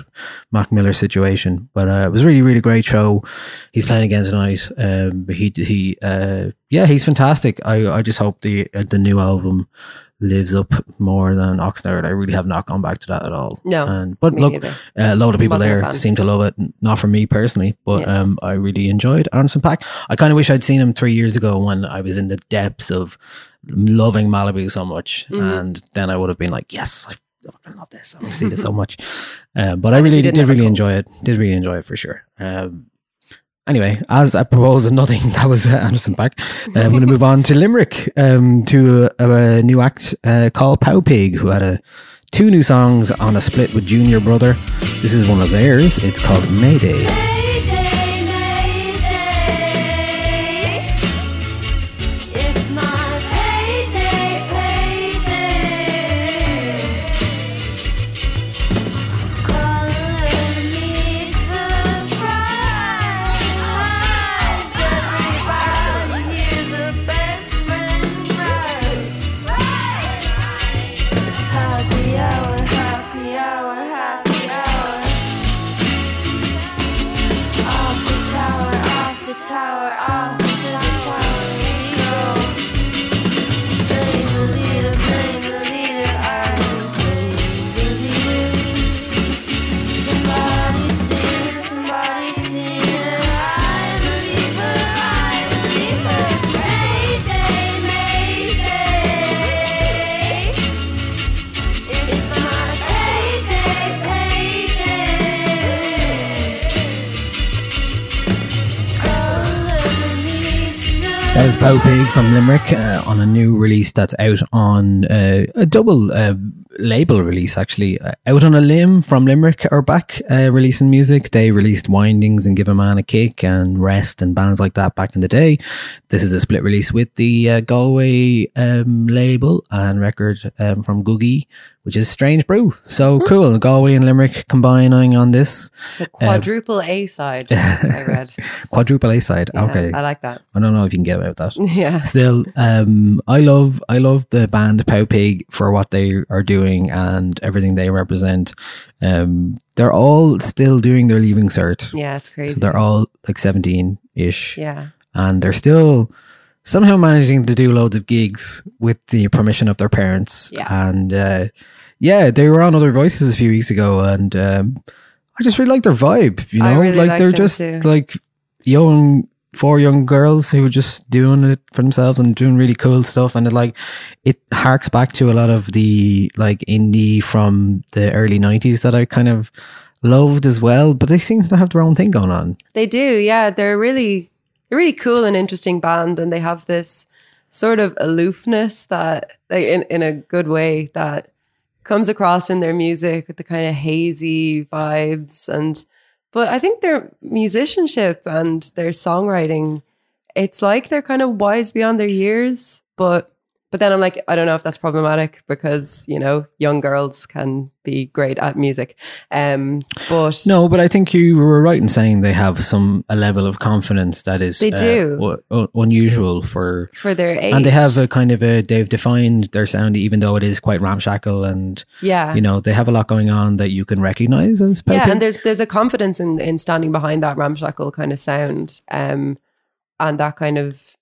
Mac Miller's situation. But uh, it was really really great show. He's playing again tonight. Um, he he uh, yeah he's fantastic. I I just hope the uh, the new album lives up more than Oxnard. I really have not gone back to that at all. No, and but look, neither. a lot of people there seem to love it. Not for me personally, but Yeah. um, I really enjoyed Anderson .Paak. I kind of wish I'd seen him three years ago when I was in the depths of loving Malibu so much, Mhm. and then I would have been like, yes, I fucking love this. I want to see this so much. Um, but I really did, didn't have a really enjoy it. Did really enjoy it for sure. Um, Anyway, as I proposed of nothing, that was uh, Anderson .Paak. Uh, I'm going to move on to Limerick, um, to a, a new act uh, called Pow Pig, who had a, two new songs on a split with Junior Brother. This is one of theirs. It's called. Mayday, Pow Pig from Limerick uh, on a new release that's out on uh, a double uh, label release, actually. Uh, out on a Limb from Limerick are back uh, releasing music. They released Windings and Give a Man a Kick and Rest and bands like that back in the day. This is a split release with the uh, Galway um, label and record um, from Googie, which is Strange Brew. So cool. Galway and Limerick combining on this. It's a quadruple A side. I read. Quadruple A side. Yeah, okay. I like that. I don't know if you can get away with that. Yeah. Still, um, I love I love the band Pow Pig for what they are doing and everything they represent. Um, they're all still doing their leaving cert. Yeah, it's crazy. So they're all like seventeen ish, yeah. and they're still somehow managing to do loads of gigs with the permission of their parents. Yeah. and uh, yeah, they were on Other Voices a few weeks ago, and um, I just really like their vibe. You know, really like like they're just too. like young four young girls who are just doing it for themselves and doing really cool stuff and it like it harks back to a lot of the like indie from the early 90s that I kind of loved as well but they seem to have their own thing going on They do, yeah. They're really, they're really cool and interesting band, and they have this sort of aloofness that, like, in in a good way, that comes across in their music with the kind of hazy vibes. And but I think their musicianship and their songwriting, it's like they're kind of wise beyond their years, but. But then I'm like, I don't know if that's problematic because you know young girls can be great at music, um. But no but I think you were right in saying they have some a level of confidence that is They uh, do. u- u- unusual for for their age, and they have a kind of a they've defined their sound even though it is quite ramshackle and yeah, you know they have a lot going on that you can recognize as yeah, and there's there's a confidence in in standing behind that ramshackle kind of sound, um, and that kind of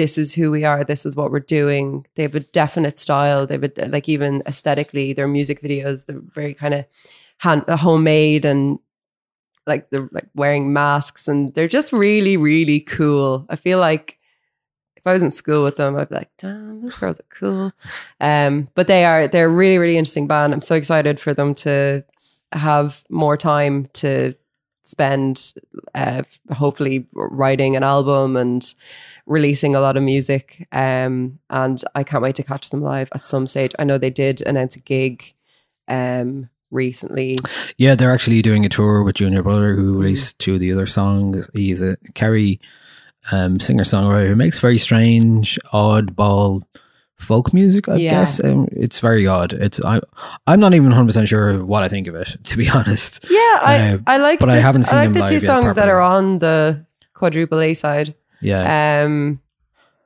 this is who we are, this is what we're doing. They have a definite style. They have a, like even aesthetically, their music videos, they're very kind of hand uh, homemade and like they're like wearing masks and they're just really really cool. I feel like if I was in school with them, I'd be like, damn, those girls are cool. Um, but they are they're a really really interesting band. I'm so excited for them to have more time to spend uh, hopefully writing an album and releasing a lot of music um, and I can't wait to catch them live at some stage. I know they did announce a gig um, recently. Yeah, they're actually doing a tour with Junior Brother, who released two of the other songs. He's a Kerry um, singer songwriter who makes very strange, oddball folk music. I Yeah. guess um, it's very odd. It's I, I'm not even 100 percent sure what I think of it, to be honest. Yeah, I, Uh, I like but I haven't seen I like the two yet songs that are on the quadruple A side. Yeah, Um,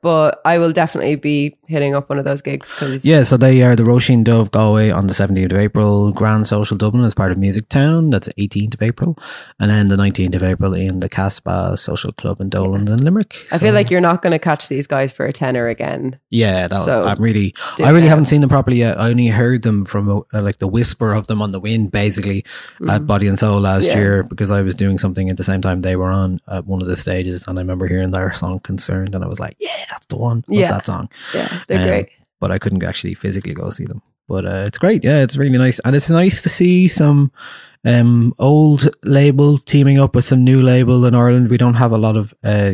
but I will definitely be hitting up one of those gigs because Yeah, so they are the Róisín Dubh Galway on the 17th of April, Grand Social Dublin as part of Music Town, that's 18th of April, and then the 19th of April in the Casbah Social Club in Dolan and Limerick. I feel like you're not going to catch these guys for a tenor again. yeah, that, so I'm really, I really haven't seen them properly yet. I only heard them from uh, like the whisper of them on the wind, basically at Body and Soul last Mm. Yeah. year because I was doing something at the same time they were on at one of the stages, and I remember hearing their song "Concerned," and I was like, "Yeah, that's the one." Love Yeah. that song. Yeah, they're Um, great. but I couldn't actually physically go see them. But uh, it's great. Yeah, it's really nice. And it's nice to see some um, old label teaming up with some new label in Ireland. We don't have a lot of uh,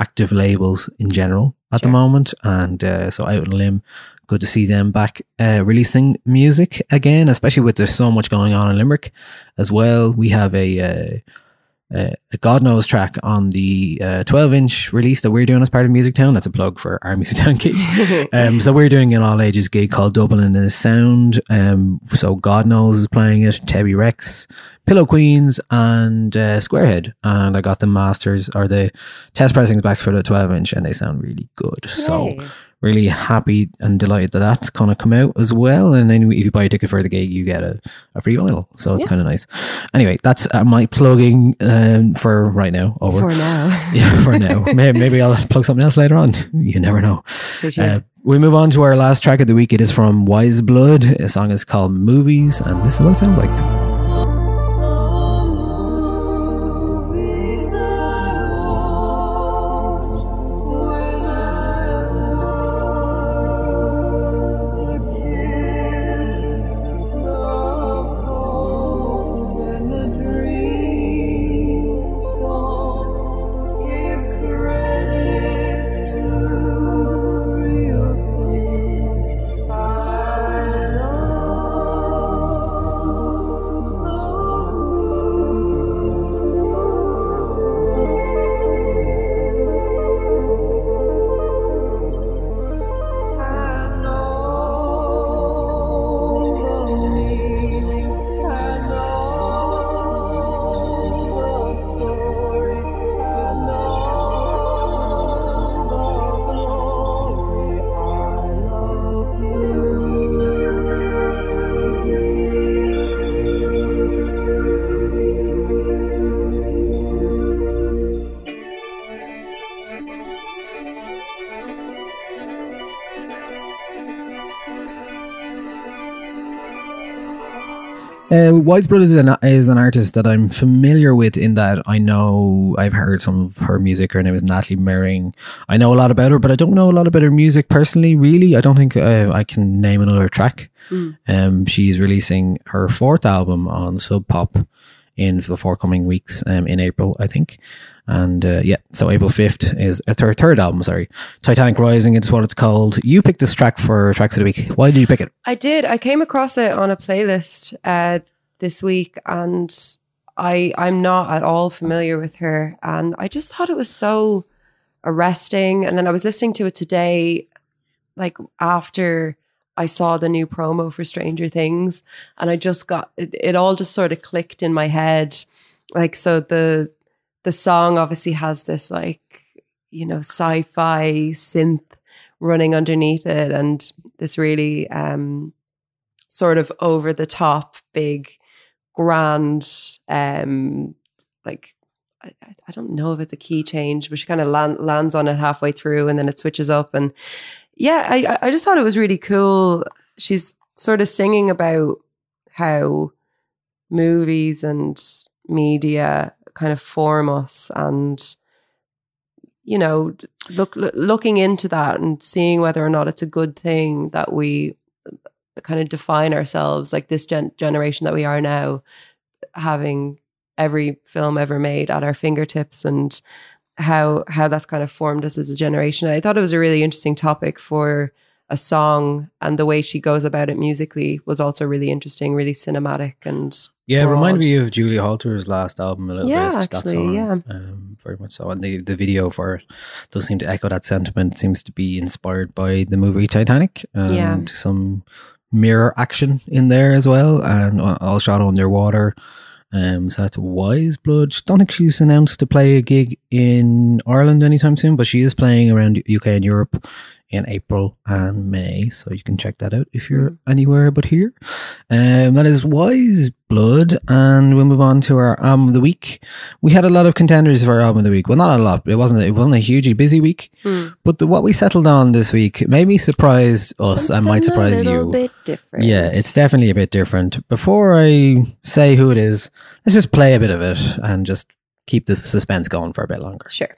active labels in general at the moment. And uh, so Out on Limb, good to see them back uh, releasing music again, especially with there's so much going on in Limerick as well. We have a. Uh, a God knows track on the uh, 12 inch release that we're doing as part of Music Town. That's a plug for our Music Town gig. um, so we're doing an all ages gig called Dublin in the Sound. Um, so God knows is playing it, Tebi Rex, Pillow Queens, and uh, Squarehead. And I got the masters or the test pressings back for the 12 inch, and they sound really good. So Yay. Really happy and delighted that that's going to come out as well. And then if you buy a ticket for the gig, you get a, a free oil. So it's Yeah. kind of nice. Anyway, that's uh, my plugging um, for right now. Over. For now. yeah, for now. maybe, maybe I'll plug something else later on. You never know. Uh, we move on to our last track of the week. It is from Weyes Blood. The song is called Movies, and this is what it sounds like. Wise Brothers is an, is an artist that I'm familiar with in that I know I've heard some of her music. Her name is Natalie Mering. I know a lot about her, but I don't know a lot about her music personally, really. I don't think uh, I can name another track. Um, she's releasing her fourth album on Sub Pop in the forthcoming weeks um, in April, I think. And uh, yeah, so April 5th is it's her third album, sorry. Titanic Rising, it's what it's called. You picked this track for Tracks of the Week. Why did you pick it? I did. I came across it on a playlist uh, this week, and I I'm not at all familiar with her, and I just thought it was so arresting. And then I was listening to it today, like after I saw the new promo for Stranger Things, and I just got it, it all just sort of clicked in my head. Like so the the song obviously has this like you know sci-fi synth running underneath it and this really um sort of over the top big grand um like I, I- don't know if it's a key change but she kind of land, lands on it halfway through and then it switches up and yeah I I- just thought it was really cool. She's sort of singing about how movies and media kind of form us and you know look, look looking into that and seeing whether or not it's a good thing that we kind of define ourselves like this gen- generation that we are now having every film ever made at our fingertips and how how that's kind of formed us as a generation i thought it was a really interesting topic for a song and the way she goes about it musically was also really interesting really cinematic and Yeah, it reminded me of Julia Holter's last album a little Yeah, bit. actually, song, yeah. um, very much so. And the the video for it does seem to echo that sentiment. Seems to be inspired by the movie Titanic and Yeah. some mirror action in there as well, and all shot underwater. Um, so that's Weyes Blood. Don't think she's announced to play a gig in Ireland anytime soon, but she is playing around UK and Europe in April and May. So you can check that out if you're anywhere but here. Um, that is Weyes Blood, and we'll move on to our album of the week. We had a lot of contenders for our album of the week. Well, not a lot. It wasn't. It wasn't a hugely busy week, but the, what we settled on this week maybe surprised us and might Something surprise you. bit different. Yeah, it's definitely a bit different. Before I say who it is, let's just play a bit of it and just keep the suspense going for a bit longer. sure.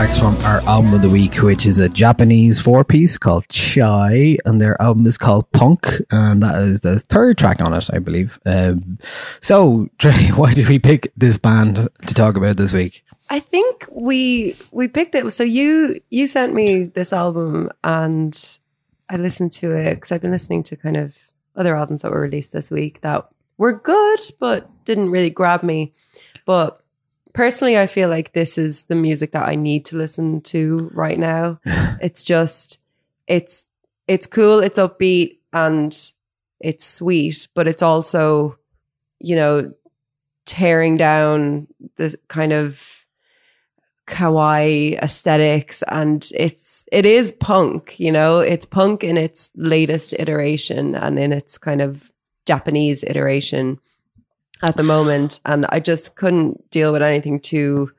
Tracks from our album of the week, which is a Japanese four piece called Chai, and their album is called Punk, and that is the third track on it, I believe. Um, so, Trey, why did we pick this band to talk about this week? I think we we picked it. So you you sent me this album and I listened to it because I've been listening to kind of other albums that were released this week that were good but didn't really grab me. But personally, I feel like this is the music that I need to listen to right now. it's just it's it's cool, it's upbeat, and it's sweet, but it's also you know tearing down the kind of kawaii aesthetics and it's it is punk you know it's punk in its latest iteration and in its kind of japanese iteration at the moment and i just couldn't deal with anything too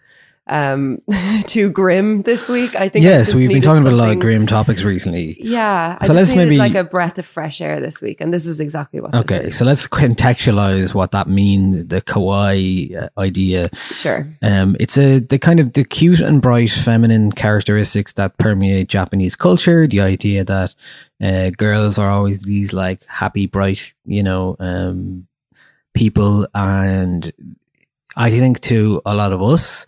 um too grim this week i think yes, we've been talking about a lot of grim topics recently. yeah i So just let's maybe- like a breath of fresh air this week and this is exactly what Okay, so let's contextualize what that means, the kawaii uh, idea. sure Um, it's a the kind of the cute and bright feminine characteristics that permeate Japanese culture. The idea that uh, girls are always these like happy, bright, you know, um, people, and I think to a lot of us,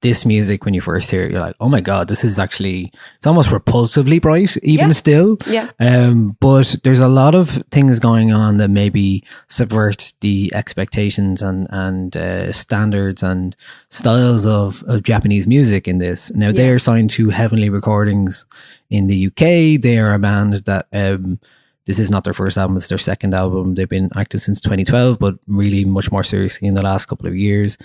this music when you first hear it, you're like, oh my god, this is actually it's almost repulsively bright, even Yeah. still. yeah Um, but there's a lot of things going on that maybe subvert the expectations and and uh, standards and styles of, of Japanese music in this. Now they are signed to Heavenly Recordings in the UK. They are a band that um, this is not their first album; it's their second album. They've been active since 2012, but really much more seriously in the last couple of years.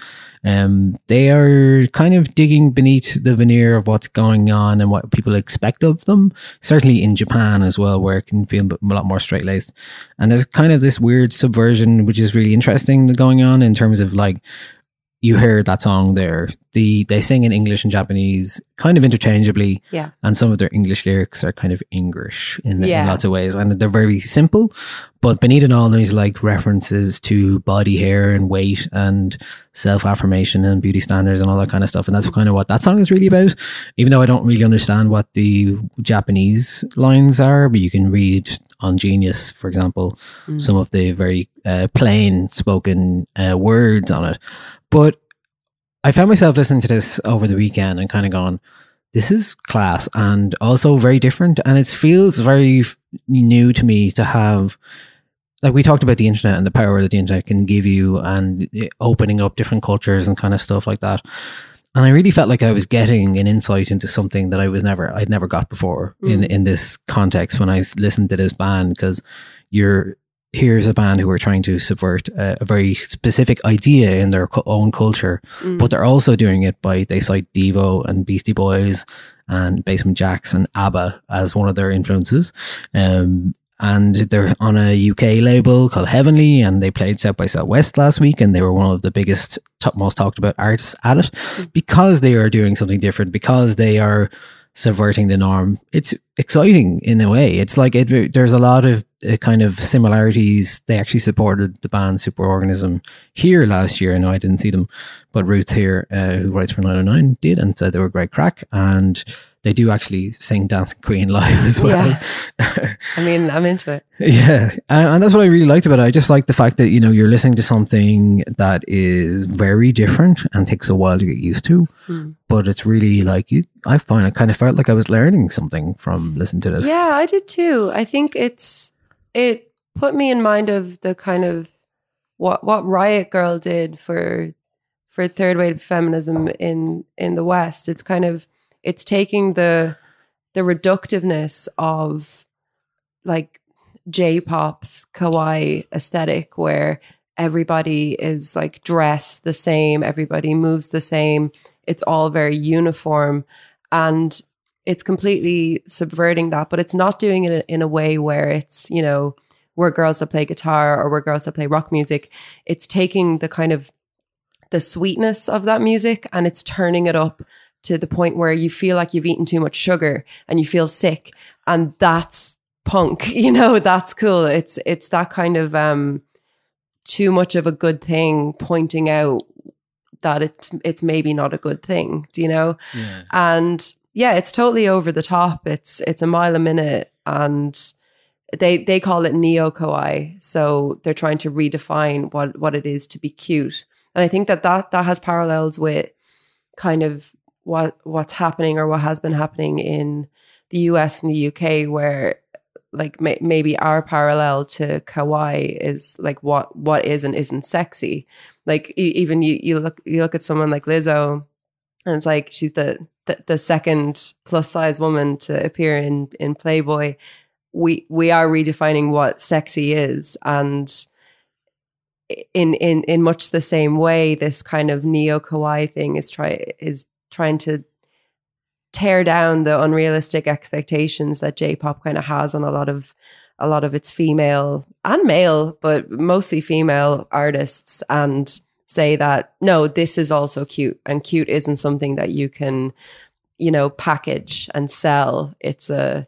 Um, they are kind of digging beneath the veneer of what's going on and what people expect of them. Certainly in Japan as well, where it can feel a lot more straight laced. And there's kind of this weird subversion, which is really interesting going on in terms of like you heard that song there. The they sing in English and Japanese kind of interchangeably, yeah and some of their English lyrics are kind of English in, in Yeah. lots of ways, and they're very simple. But beneath it all, there's like references to body hair and weight and self affirmation and beauty standards and all that kind of stuff. And that's kind of what that song is really about. Even though I don't really understand what the Japanese lines are, but you can read on Genius, for example, some of the very uh, plain spoken uh, words on it. But I found myself listening to this over the weekend and kind of going, this is class and also very different. And it feels very new to me to have, like we talked about the internet and the power that the internet can give you and opening up different cultures and kind of stuff like that. And I really felt like I was getting an insight into something that I was never, I'd never got before in, mm. in this context when I listened to this band because you're here's a band who are trying to subvert a, a very specific idea in their co- own culture, but they're also doing it by they cite Devo and Beastie Boys and Basement Jaxx and ABBA as one of their influences. Um, and they're on a UK label called Heavenly, and they played South by Southwest last week, and they were one of the biggest, top, most talked about artists at it because they are doing something different, because they are subverting the norm. It's exciting in a way. It's like it, there's a lot of uh, kind of similarities. They actually supported the band Superorganism here last year. I know I didn't see them, but Ruth here, uh, who writes for 909, did and said they were great crack. And they do actually sing Dancing Queen live as well. I mean, I'm into it. Yeah, and and that's what I really liked about it. I just like the fact that you know you're listening to something that is very different and takes a while to get used to, Hmm. but it's really like you. I find I kind of felt like I was learning something from listening to this. Yeah, I did too. I think it's it put me in mind of the kind of what what Riot Grrrl did for for third wave feminism in in the West. It's kind of it's taking the the reductiveness of like J-pop's kawaii aesthetic where everybody is like dressed the same, everybody moves the same, it's all very uniform and it's completely subverting that, but it's not doing it in a way where it's, you know, we're girls that play guitar or we're girls that play rock music. It's taking the kind of the sweetness of that music and it's turning it up to the point where you feel like you've eaten too much sugar and you feel sick. And that's punk, you know, that's cool. It's it's that kind of um too much of a good thing pointing out that it's it's maybe not a good thing, do you know? Yeah. and yeah it's totally over the top. It's it's a mile a minute and they they call it neo kawaii so they're trying to redefine what what it is to be cute. And i think that that that has parallels with kind of what what's happening or what has been happening in the US and the UK where like may, maybe our parallel to kawaii is like what what is and isn't sexy. Like e- even you you look you look at someone like Lizzo and it's like she's the the, second plus size woman to appear in in Playboy. We we are redefining what sexy is, and in in in much the same way, this kind of neo kawaii thing is try is trying to tear down the unrealistic expectations that J-pop kind of has on a lot of a lot of its female and male, but mostly female artists and say that no, this is also cute and cute isn't something that you can, you know, package and sell. It's a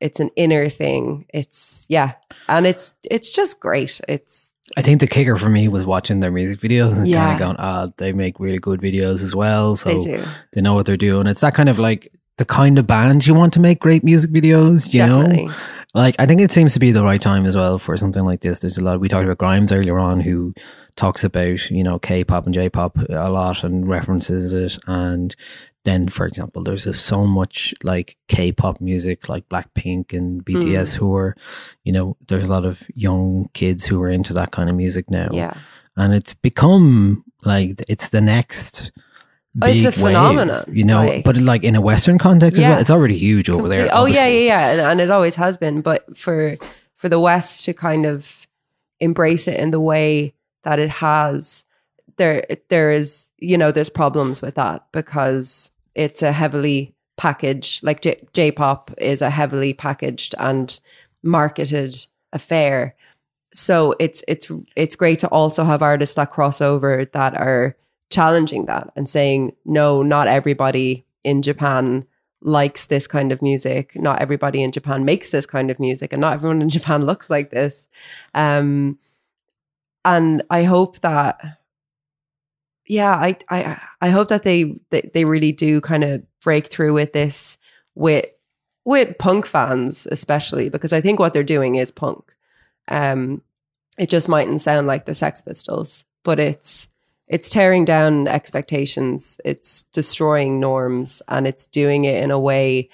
it's an inner thing. It's yeah. And it's it's just great. It's I think the kicker for me was watching their music videos and Yeah. kind of going, ah, they make really good videos as well. So they do. they know what they're doing. It's that kind of like the kind of band you want to make great music videos, you Definitely. know? Like, I think it seems to be the right time as well for something like this. There's a lot, we talked about Grimes earlier on, who talks about, you know, K pop and J pop a lot and references it. And then, for example, there's just so much like K pop music, like Blackpink and hmm. BTS, who are, you know, there's a lot of young kids who are into that kind of music now Yeah. and it's become like it's the next it's a wave, phenomenon, you know like- but like in a western context as well it's already huge over there Complete- Oh yeah, yeah, yeah, and, and it always has been. But for for the West to kind of embrace it in the way that it has, there there is you know there's problems with that because it's a heavily packaged like J- J-pop is a heavily packaged and marketed affair. So it's it's it's great to also have artists that cross over that are challenging that and saying no, not everybody in Japan likes this kind of music. Not everybody in Japan makes this kind of music, and not everyone in Japan looks like this. Um, and I hope that, yeah, I I I hope that they they, they really do kind of break through with this with with punk fans, especially because I think what they're doing is punk. Um, it just mightn't sound like the Sex Pistols, but it's it's tearing down expectations. It's destroying norms and it's doing it in a way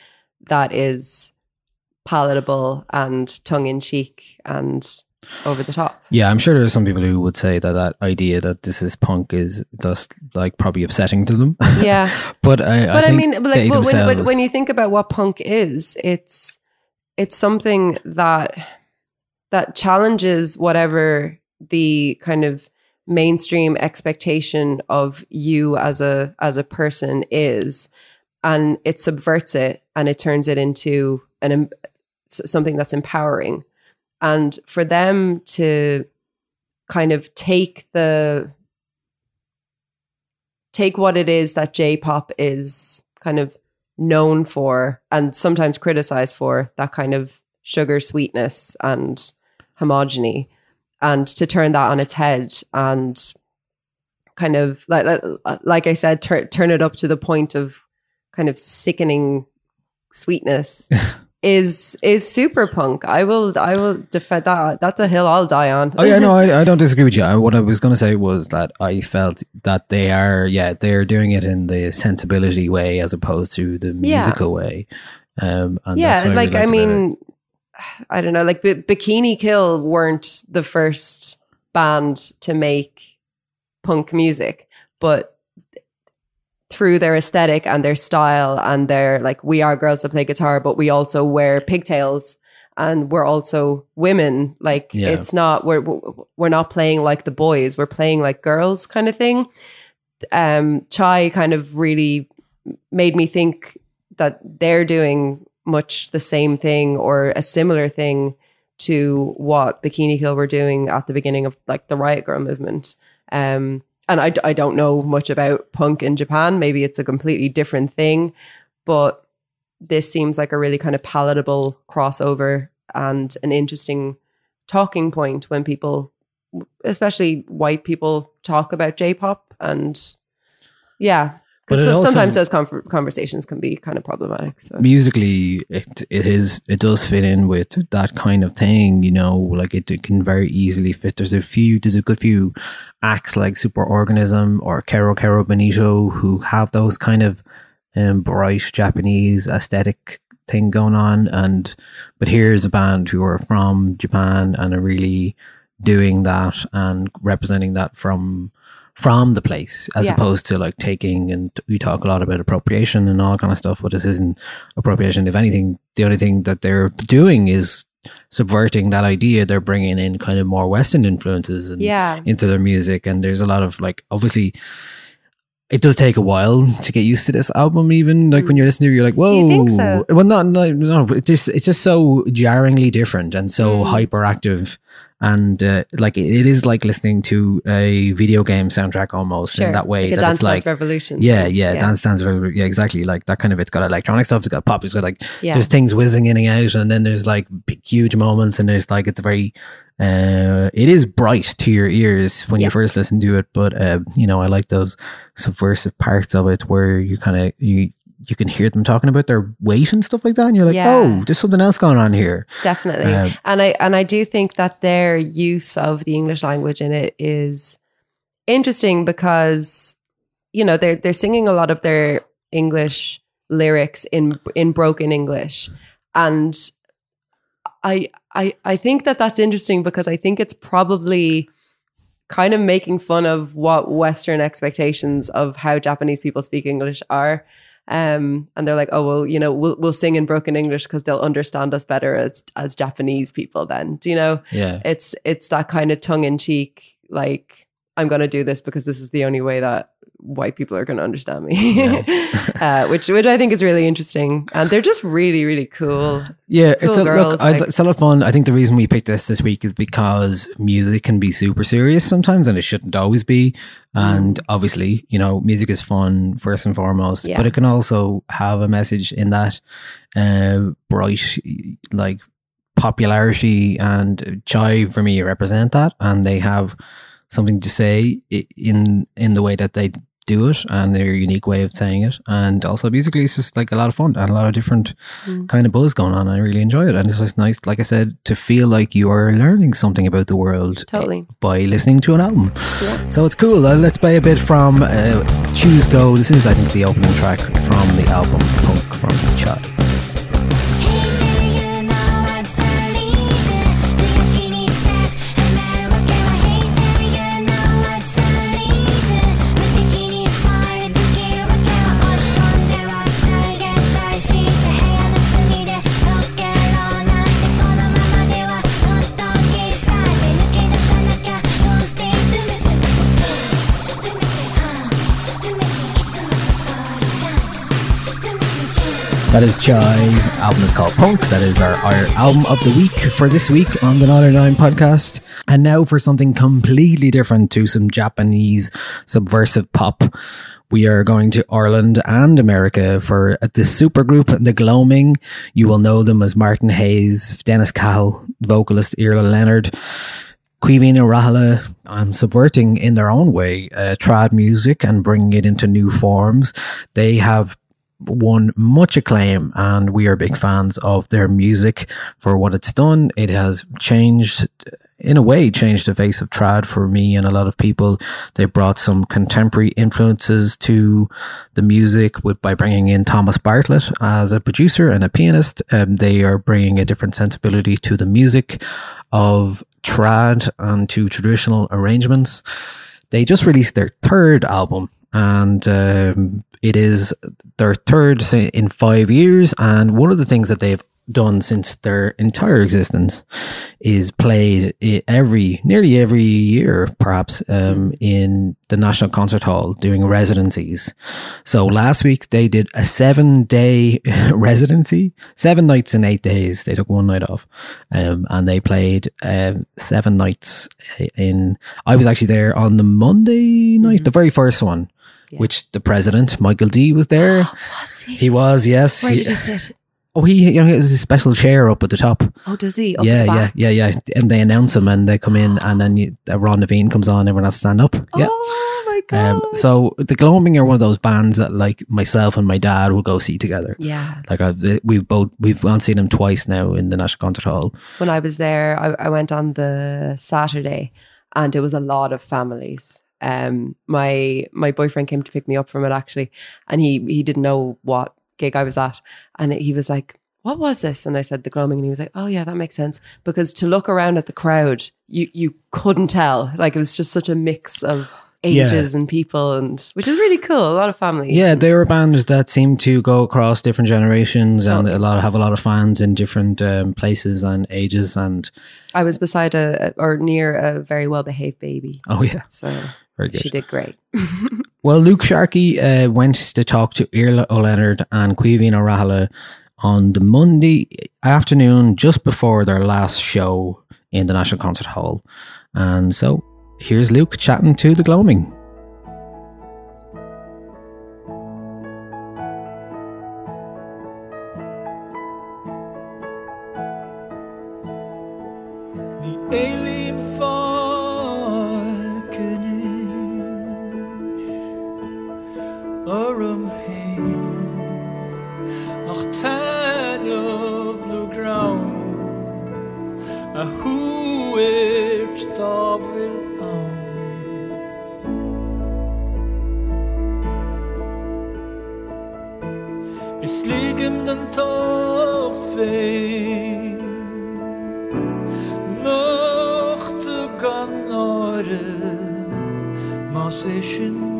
that is palatable and tongue-in-cheek and over the top. Yeah i'm sure there's some people who would say that that idea that this is punk is just like probably upsetting to them. Yeah. But i but I, think mean, but like, but when, when, themselves- when you think about what punk is, it's it's something that that challenges whatever the kind of mainstream expectation of you as a as a person is and it subverts it and it turns it into an something that's empowering. And for them to kind of take the take what it is that J-pop is kind of known for and sometimes criticized for that kind of sugar sweetness and homogeny and to turn that on its head and kind of like like, I said tur- turn it up to the point of kind of sickening sweetness is is super punk. I will I will defend that. That's a hill I'll die on. Oh yeah, no, I, I don't disagree with you. I, what I was going to say was that I felt that they are, yeah, they're doing it in the sensibility way as opposed to the Yeah. musical way. Um, and yeah, like I really like it. mean, I don't know, like B- Bikini Kill weren't the first band to make punk music, but through their aesthetic and their style and their like, we are girls that play guitar, but we also wear pigtails and we're also women. Like Yeah. it's not we're we're not playing like the boys, we're playing like girls, kind of thing. Um, Chai kind of really made me think that they're doing much the same thing or a similar thing to what Bikini Kill were doing at the beginning of like the Riot Grrrl movement. Um, and I, I don't know much about punk in Japan. Maybe it's a completely different thing, but this seems like a really kind of palatable crossover and an interesting talking point when people, especially white people, talk about J-pop and yeah. But Because also- sometimes those con- conversations can be kind of problematic. So musically it it is it does fit in with that kind of thing you know like it, it can very easily fit there's a few there's a good few acts like superorganism or Kero Kero Bonito who have those kind of um, bright Japanese aesthetic thing going on and but here's a band who are from Japan and are really doing that and representing that from from the place as Yeah. opposed to like taking and we talk a lot about appropriation and all kind of stuff but this isn't appropriation. If anything the only thing that they're doing is subverting that idea. They're bringing in kind of more western influences and yeah, into their music and there's a lot of like obviously it does take a while to get used to this album even like when you're listening to it you're like whoa Mm. Do so? well not no, no it just it's just so jarringly different and so Mm. hyperactive and uh, like it, it is like listening to a video game soundtrack almost sure. in that way like a that Dance it's Dance like Revolution. yeah, yeah, Dance Dance Revolution. Yeah, exactly. Like that kind of. It's got electronic stuff. It's got pop. It's got like Yeah. there's things whizzing in and out, and then there's like big, huge moments, and there's like it's very. Uh, it is bright to your ears when Yeah. you first listen to it, but uh, you know I like those subversive parts of it where you kind of you you can hear them talking about their weight and stuff like that, and you're like, Yeah. oh, there's something else going on here. definitely Um, and i and i do think that their use of the english language in it is interesting because you know they're they're singing a lot of their english lyrics in in broken english and i i i think that that's interesting because i think it's probably kind of making fun of what western expectations of how japanese people speak english are um, and they're like, oh well, you know, we'll we'll sing in broken English because they'll understand us better as as Japanese people. Then, do you know? Yeah, It's it's that kind of tongue in cheek, like I'm going to do this because this is the only way that white people are going to understand me, uh, which which I think is really interesting, and they're just really really cool. Yeah, it's a, girls, look, I, like- it's a lot of fun. I think the reason we picked this this week is because music can be super serious sometimes, and it shouldn't always be. And obviously, you know, music is fun first and foremost, Yeah. but it can also have a message in that uh, bright, like popularity. And Chai for me represent that, and they have something to say in in the way that they do it and their unique way of saying it. And also musically, it's just like a lot of fun and a lot of different Mm. kind of buzz going on. I really enjoy it. And it's just nice, like I said, to feel like you are learning something about the world Totally. by listening to an album. Yeah. So it's cool. Uh, let's play a bit from uh, Choose Go. This is, I think, the opening track from the album Punk from Chai. That is Jive. Album is called Punk. That is our, our album of the week for this week on the 909 podcast. And now for something completely different to some Japanese subversive pop. We are going to Ireland and America for this supergroup, The Gloaming. You will know them as Martin Hayes, Dennis Cahill, vocalist Irla Leonard, and Rahala um, subverting in their own way uh, trad music and bringing it into new forms. They have won much acclaim and we are big fans of their music for what it's done. It has changed in a way changed the face of trad for me and a lot of people. They brought some contemporary influences to the music with by bringing in Thomas Bartlett as a producer and a pianist. Um, they are bringing a different sensibility to the music of trad and to traditional arrangements. They just released their third album and um, it is their third in five years. And one of the things that they've done since their entire existence is played every nearly every year perhaps um, in the national concert hall doing residencies. So last week they did a seven day residency seven nights and eight days they took one night off. Um, and they played um, seven nights in i was actually there on the monday night the very first one which the president michael d was there Was he? he was yes Where did he sit? Oh, he you know he has a special chair up at the top. Oh, does he? Up yeah, yeah, yeah, yeah. And they announce him, and they come in, and then you, uh, Amhrán na bhFiann comes on. Everyone has to stand up. Yeah. Oh my god. Um, so the Gloaming are one of those bands that like myself and my dad will go see together. yeah. Like I, we've both we've gone seen them twice now in the National Concert Hall. when I was there, I, I went on the Saturday, and it was a lot of families. Um, my my boyfriend came to pick me up from it actually, and he he didn't know what gig I was at, and he was like, "What was this?" And I said, "The Gloaming," and he was like, "Oh yeah, that makes sense." Because to look around at the crowd, you you couldn't tell. Like it was just such a mix of ages and people, and which is really cool. A lot of families. Yeah, they were bands that seemed to go across different generations and a lot have a lot of fans in different um, places and ages. And I was beside a or near a very well behaved baby, oh yeah, so very good. she did great. Well, Luke Sharkey uh, went to talk to Irla O'Leonard and Caoimhín Ó Raghallaigh on the Monday afternoon just before their last show in the National Concert Hall. And so here's Luke chatting to the Gloaming. Ní élín fácanis huet da an. Es ligem den Tocht weh, noch de ganore, mas eschen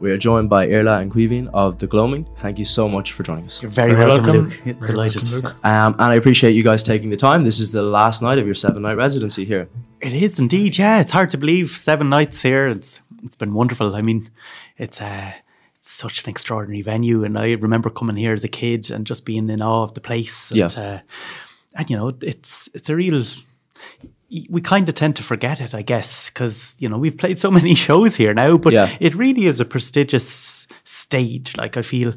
we are joined by Iarla and Caoimhín of The Gloaming. Thank you so much for joining us. You're very, Very welcome, welcome. Luke. Very Delighted. welcome, Luke. Um, and I appreciate you guys taking the time. This is the last night of your seven night residency here. It is indeed, yeah. It's hard to believe. Seven nights here. It's it's been wonderful. I mean, it's uh, such an extraordinary venue, and I remember coming here as a kid and just being in awe of the place. And, Yeah. uh, and you know, it's it's a real. We kind of tend to forget it, I guess, because you know we've played so many shows here now. But Yeah. it really is a prestigious stage. Like I feel,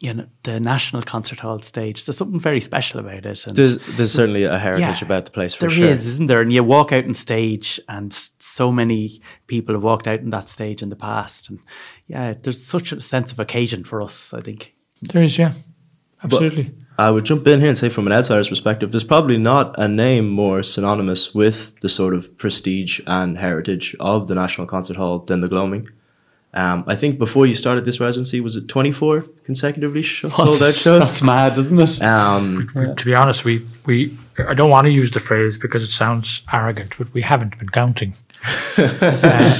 you know the National Concert Hall stage. There's something very special about it. And There's, there's certainly a heritage Yeah, about the place for There sure. is, isn't there? And you walk out on stage, and so many people have walked out on that stage in the past, and yeah, there's such a sense of occasion for us. I think. There is, yeah, absolutely. I would jump in here and say, from an outsider's perspective, there's probably not a name more synonymous with the sort of prestige and heritage of the National Concert Hall than the Gloaming. Um, I think before you started this residency, was it 24 consecutively sold out shows? That's mad, isn't it? Um, to be honest, we, we I don't want to use the phrase because it sounds arrogant, but we haven't been counting. uh,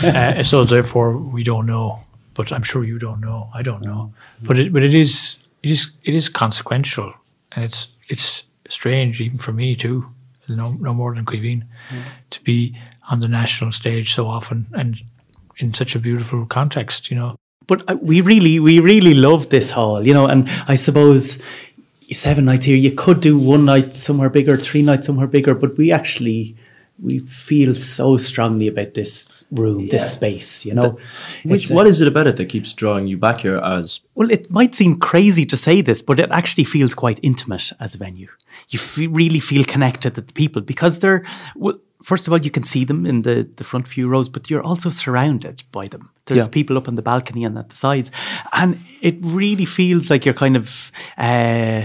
uh, so therefore, we don't know. But I'm sure you don't know. I don't know. But it, but it is it is it is consequential, and it's it's strange even for me too. No no more than Queen to be on the national stage so often and in such a beautiful context. You know. but uh, we really we really love this hall you know and i suppose seven nights here you could do one night somewhere bigger three nights somewhere bigger but we actually we feel so strongly about this room this space you know which, It's a- what is it about it that keeps drawing you back here as well, it might seem crazy to say this, but it actually feels quite intimate as a venue. You fe- really feel connected to the people because they're, well, first of all, you can see them in the, the front few rows, but you're also surrounded by them. There's Yeah. people up on the balcony and at the sides. And it really feels like you're kind of, uh,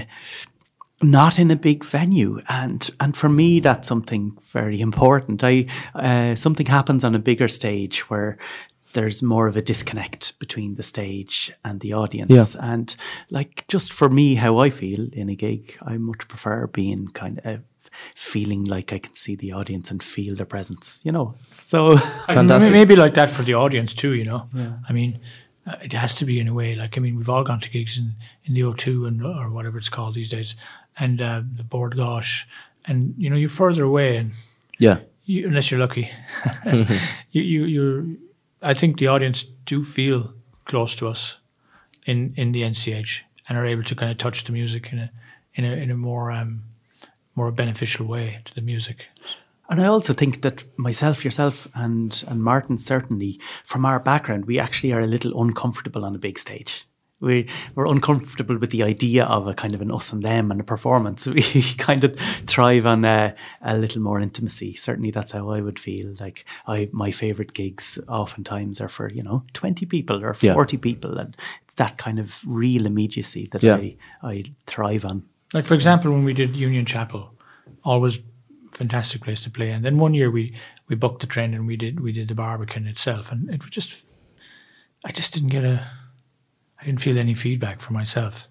not in a big venue and and for me that's something very important i uh, something happens on a bigger stage where there's more of a disconnect between the stage and the audience Yeah. and like just for me how i feel in a gig i much prefer being kind of feeling like i can see the audience and feel their presence you know so Fantastic. Maybe like that for the audience too, you know. I mean, uh, it has to be in a way. Like, I mean, we've all gone to gigs in, in the O2 and or whatever it's called these days, and uh, the Bord Gáis, and you know, you're further away, and yeah you, unless you're lucky, you, you you're. I think the audience do feel close to us in in the NCH and are able to kind of touch the music in a in a in a more um more beneficial way to the music. And I also think that myself, yourself, and and Martin certainly, from our background, we actually are a little uncomfortable on a big stage. We we're uncomfortable with the idea of a kind of an us and them and a performance. We kind of thrive on a, a little more intimacy. Certainly, that's how I would feel. Like I, my favorite gigs oftentimes are for you know twenty people or Yeah. forty people, and it's that kind of real immediacy that Yeah. I I thrive on. Like for example, when we did Union Chapel, always fantastic place to play. And then one year we we booked the train and we did we did the Barbican itself, and it was just I just didn't get a I didn't feel any feedback for myself.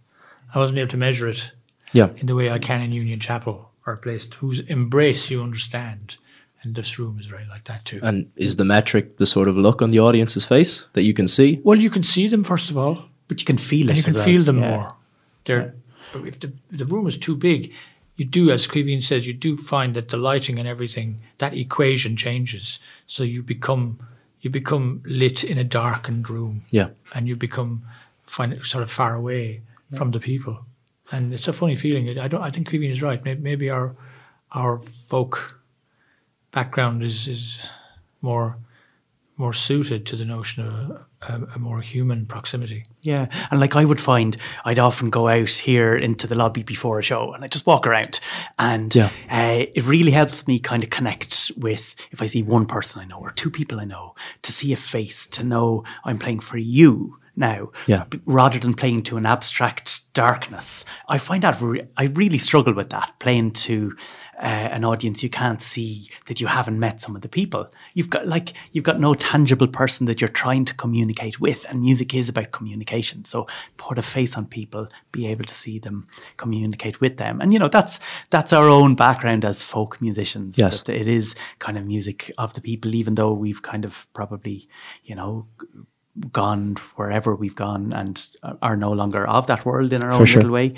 I wasn't able to measure it yeah in the way I can in Union Chapel or a place whose embrace you understand. And this room is very like that too. and is the metric the sort of look on the audience's face that you can see well, you can see them first of all. But you can feel and it. you can feel them Yeah. more. They're if the if the room is too big, you do, as Caoimhín says, you do find that the lighting and everything that equation changes. So you become you become lit in a darkened room, yeah and you become find it sort of far away from the people, and it's a funny feeling. I don't. I think Caoimhín is right. Maybe, maybe our our folk background is is more more suited to the notion of a, a more human proximity. Yeah, and like I would find, I'd often go out here into the lobby before a show, and I just walk around, and Yeah. uh, it really helps me kind of connect with if I see one person I know or two people I know, to see a face, to know I'm playing for you now, Yeah. b- rather than playing to an abstract darkness. I find that re- I really struggle with that playing to. Uh, an audience you can't see that you haven't met some of the people you've got like you've got no tangible person that you're trying to communicate with and music is about communication so put a face on people be able to see them communicate with them and you know that's that's our own background as folk musicians Yes. that it is kind of music of the people even though we've kind of probably you know gone wherever we've gone and are no longer of that world in our own sure. little way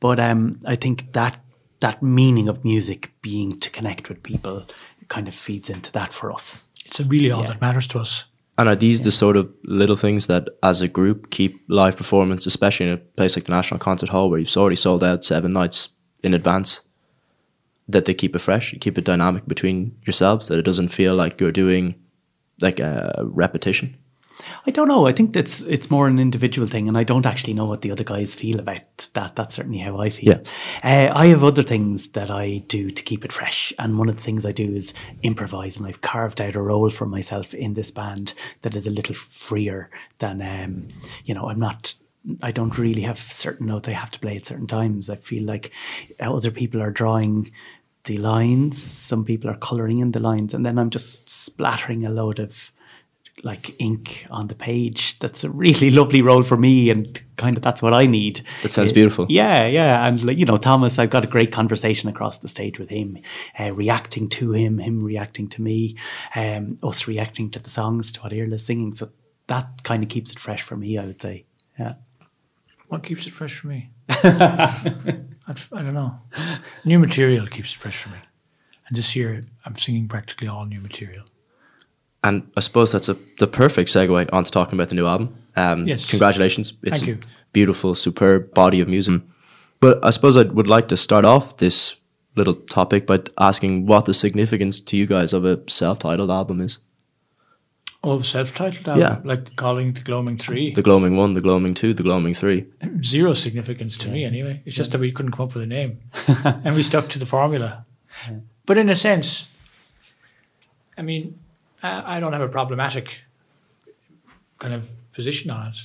but um i think that that meaning of music being to connect with people kind of feeds into that for us It's really all that matters to us. And are these the sort of little things that, as a group, keep live performance, especially in a place like the National Concert Hall, where you've already sold out seven nights in advance, that they keep it fresh, keep it dynamic between yourselves, that it doesn't feel like you're doing like a repetition? I don't know. I think that's it's more an individual thing, and I don't actually know what the other guys feel about that. That's certainly how I feel. Uh, I have other things that I do to keep it fresh, and one of the things I do is improvise, and I've carved out a role for myself in this band that is a little freer than um, you know. I'm not. I don't really have certain notes I have to play at certain times. I feel like other people are drawing the lines, some people are colouring in the lines, and then I'm just splattering a load of like ink on the page. That's a really lovely role for me, and kind of that's what I need. That sounds beautiful. Yeah, yeah, and like you know, Thomas, I've got a great conversation across the stage with him, uh, reacting to him, him reacting to me, um, us reacting to the songs, to what Iarla's singing. So that kind of keeps it fresh for me, I would say. Yeah. What keeps it fresh for me? I'd- I don't know. New material keeps it fresh for me. And this year, I'm singing practically all new material. And I suppose that's a the perfect segue onto talking about the new album. Um, Yes. Congratulations. It's Thank a you. beautiful, superb body of music. But I suppose I would like to start off this little topic by asking what the significance to you guys of a self-titled album is. Of self-titled album, Yeah. like calling it the Gloaming Three. The Gloaming 1, the Gloaming 2, the Gloaming 3. Zero significance to me, anyway. It's just that we couldn't come up with a name, and we stuck to the formula. But in a sense, I mean, I, I don't have a problematic kind of position on it.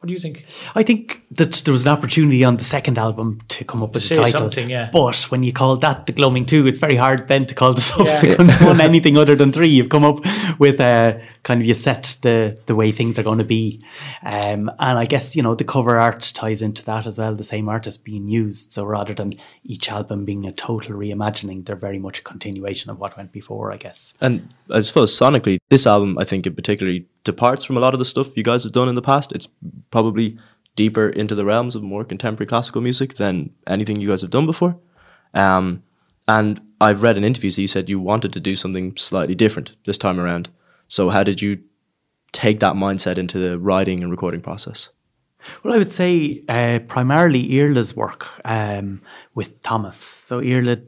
What do you think? I think that there was an opportunity on the second album to come up with say a title. something, yeah. But when you call that the Gloaming Two, it's very hard then to call the subsequent one anything other than three. You've come up with a kind of you set the the way things are going to be, um, and I guess you know the cover art ties into that as well. The same artist being used, so rather than each album being a total reimagining, they're very much a continuation of what went before. I guess. And I suppose sonically, this album, I think, it particularly departs from a lot of the stuff you guys have done in the past. It's probably deeper into the realms of more contemporary classical music than anything you guys have done before. Um, and I've read in interviews that you said you wanted to do something slightly different this time around. So, how did you take that mindset into the writing and recording process? Well, I would say uh, primarily Iarla's work um, with Thomas. So Iarla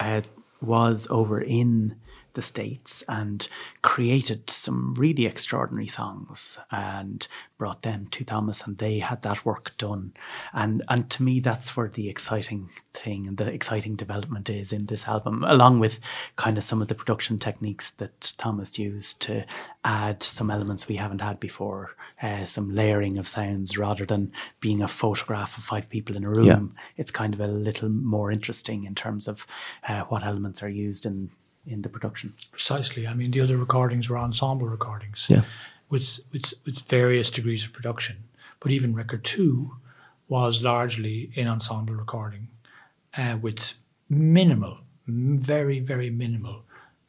uh, was over in the States and created some really extraordinary songs and brought them to Thomas and they had that work done. And and to me that's where the exciting thing and the exciting development is in this album, along with kind of some of the production techniques that Thomas used to add some elements we haven't had before, uh, some layering of sounds rather than being a photograph of five people in a room. Yeah. It's kind of a little more interesting in terms of uh, what elements are used in in the production. Precisely. I mean, the other recordings were ensemble recordings. Yeah. With, with, with various degrees of production. But even record two was largely in ensemble recording uh, with minimal, very, very minimal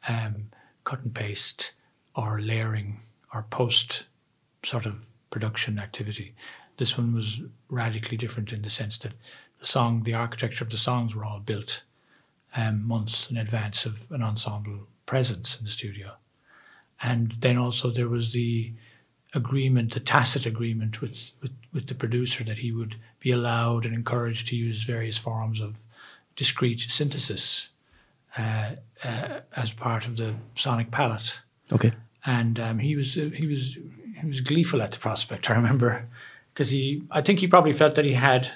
um, cut and paste or layering or post sort of production activity. This one was radically different in the sense that the song, the architecture of the songs were all built um, months in advance of an ensemble presence in the studio. And then also there was the agreement, the tacit agreement with, with, with the producer that he would be allowed and encouraged to use various forms of discrete synthesis uh, uh, as part of the sonic palette. Okay. And um, he was uh, he was he was gleeful at the prospect. I remember because he I think he probably felt that he had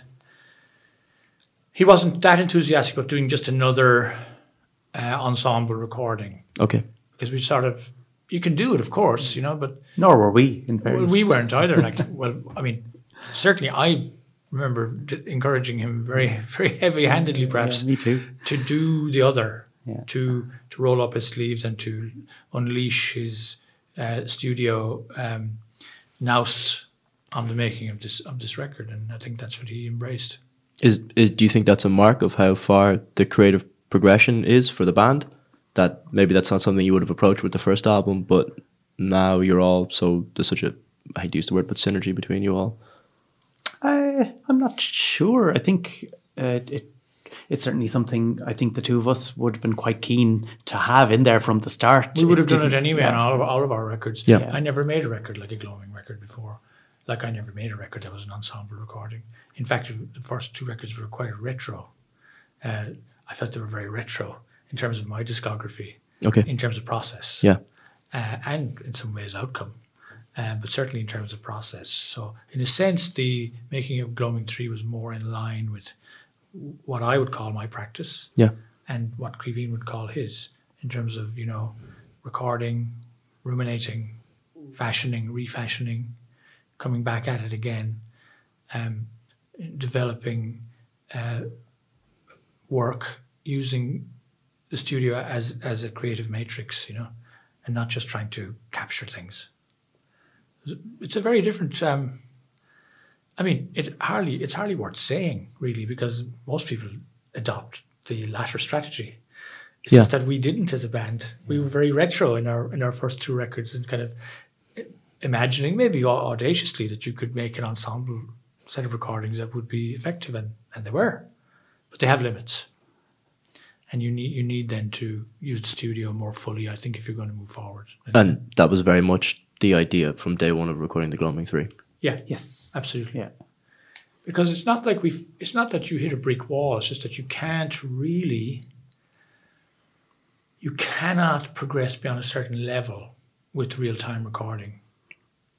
he wasn't that enthusiastic about doing just another uh, ensemble recording Okay. because we sort of you can do it of course you know but Nor were we, in well, we weren't either like well I mean certainly I remember d- encouraging him very very heavy handedly perhaps me too. to do the other Yeah. to to roll up his sleeves and to unleash his uh, studio um, nous on the making of this of this record and I think that's what he embraced Is, is do you think that's a mark of how far the creative progression is for the band? That maybe that's not something you would have approached with the first album, but now you're all so there's such a I hate to use the word, but synergy between you all. I, I'm not sure. I think uh, it it's certainly something I think the two of us would have been quite keen to have in there from the start. we would have done it anyway yeah. on all of, all of our records Yeah. I never made a record like a glowing record before like I never made a record that was an ensemble recording in fact the first two records were quite retro uh, I felt they were very retro in terms of my discography Okay. in terms of process Yeah. uh, and in some ways outcome. uh, but certainly in terms of process. So, in a sense, the making of Gloaming 3 was more in line with what I would call my practice Yeah. and what Caoimhín would call his in terms of, you know, recording, ruminating, fashioning, refashioning, coming back at it again, um, developing uh, work using the studio as as a creative matrix, you know, and not just trying to capture things. It's a very different. Um, I mean, it hardly it's hardly worth saying really because most people adopt the latter strategy. It's Yeah. just that we didn't as a band. We were very retro in our in our first two records and kind of imagining maybe audaciously that you could make an ensemble set of recordings that would be effective and, and they were but they have limits and you need you need then to use the studio more fully i think if you're going to move forward And that was very much the idea from day one of recording the Gloaming 3. yeah Yes. absolutely Yeah. because it's not like we've it's not that you hit a brick wall it's just that you can't really you cannot progress beyond a certain level with real-time recording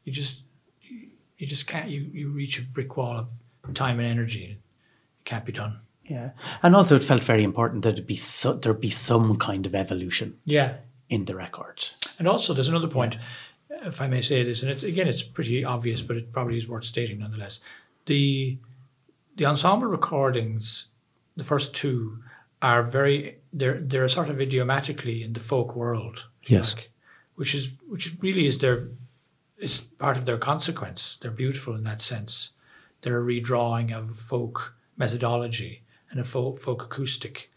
you just you just can't you, you reach a brick wall of time and energy it can't be done Yeah. And also, it felt very important that it be so, there be some kind of evolution yeah in the record. And also, there's another point, if I may say this, and it's, again, it's pretty obvious, but it probably is worth stating nonetheless. The the ensemble recordings, the first two, are very they're they're sort of idiomatically in the folk world, if you Yes. like, which is which really is their is part of their consequence. They're beautiful in that sense. They're a redrawing of folk methodology and a folk, folk acoustic.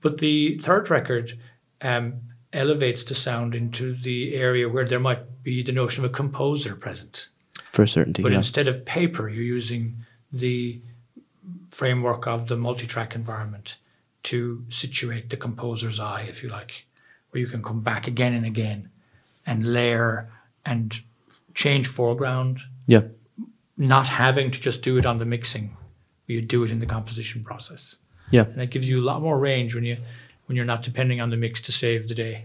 But the third record um, elevates the sound into the area where there might be the notion of a composer present. For certainty, But yeah. instead of paper, you're using the framework of the multi-track environment to situate the composer's eye, if you like, where you can come back again and again and layer and change foreground, Yeah. not having to just do it on the mixing, you do it in the composition process. Yeah. And that gives you a lot more range when you when you're not depending on the mix to save the day.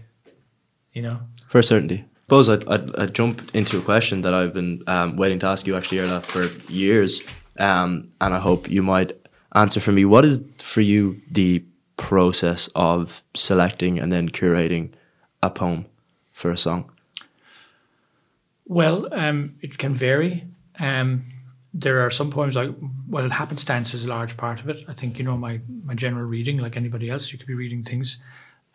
You know? For certainty. Suppose I'd, I'd, I'd jump into a question that I've been um, waiting to ask you actually, Iarla, for years, um, and I hope you might answer for me. What is for you the process of selecting and then curating a poem for a song? Well, um, it can vary. Um, there are some poems like well, happenstance is a large part of it. I think you know my my general reading, like anybody else, you could be reading things,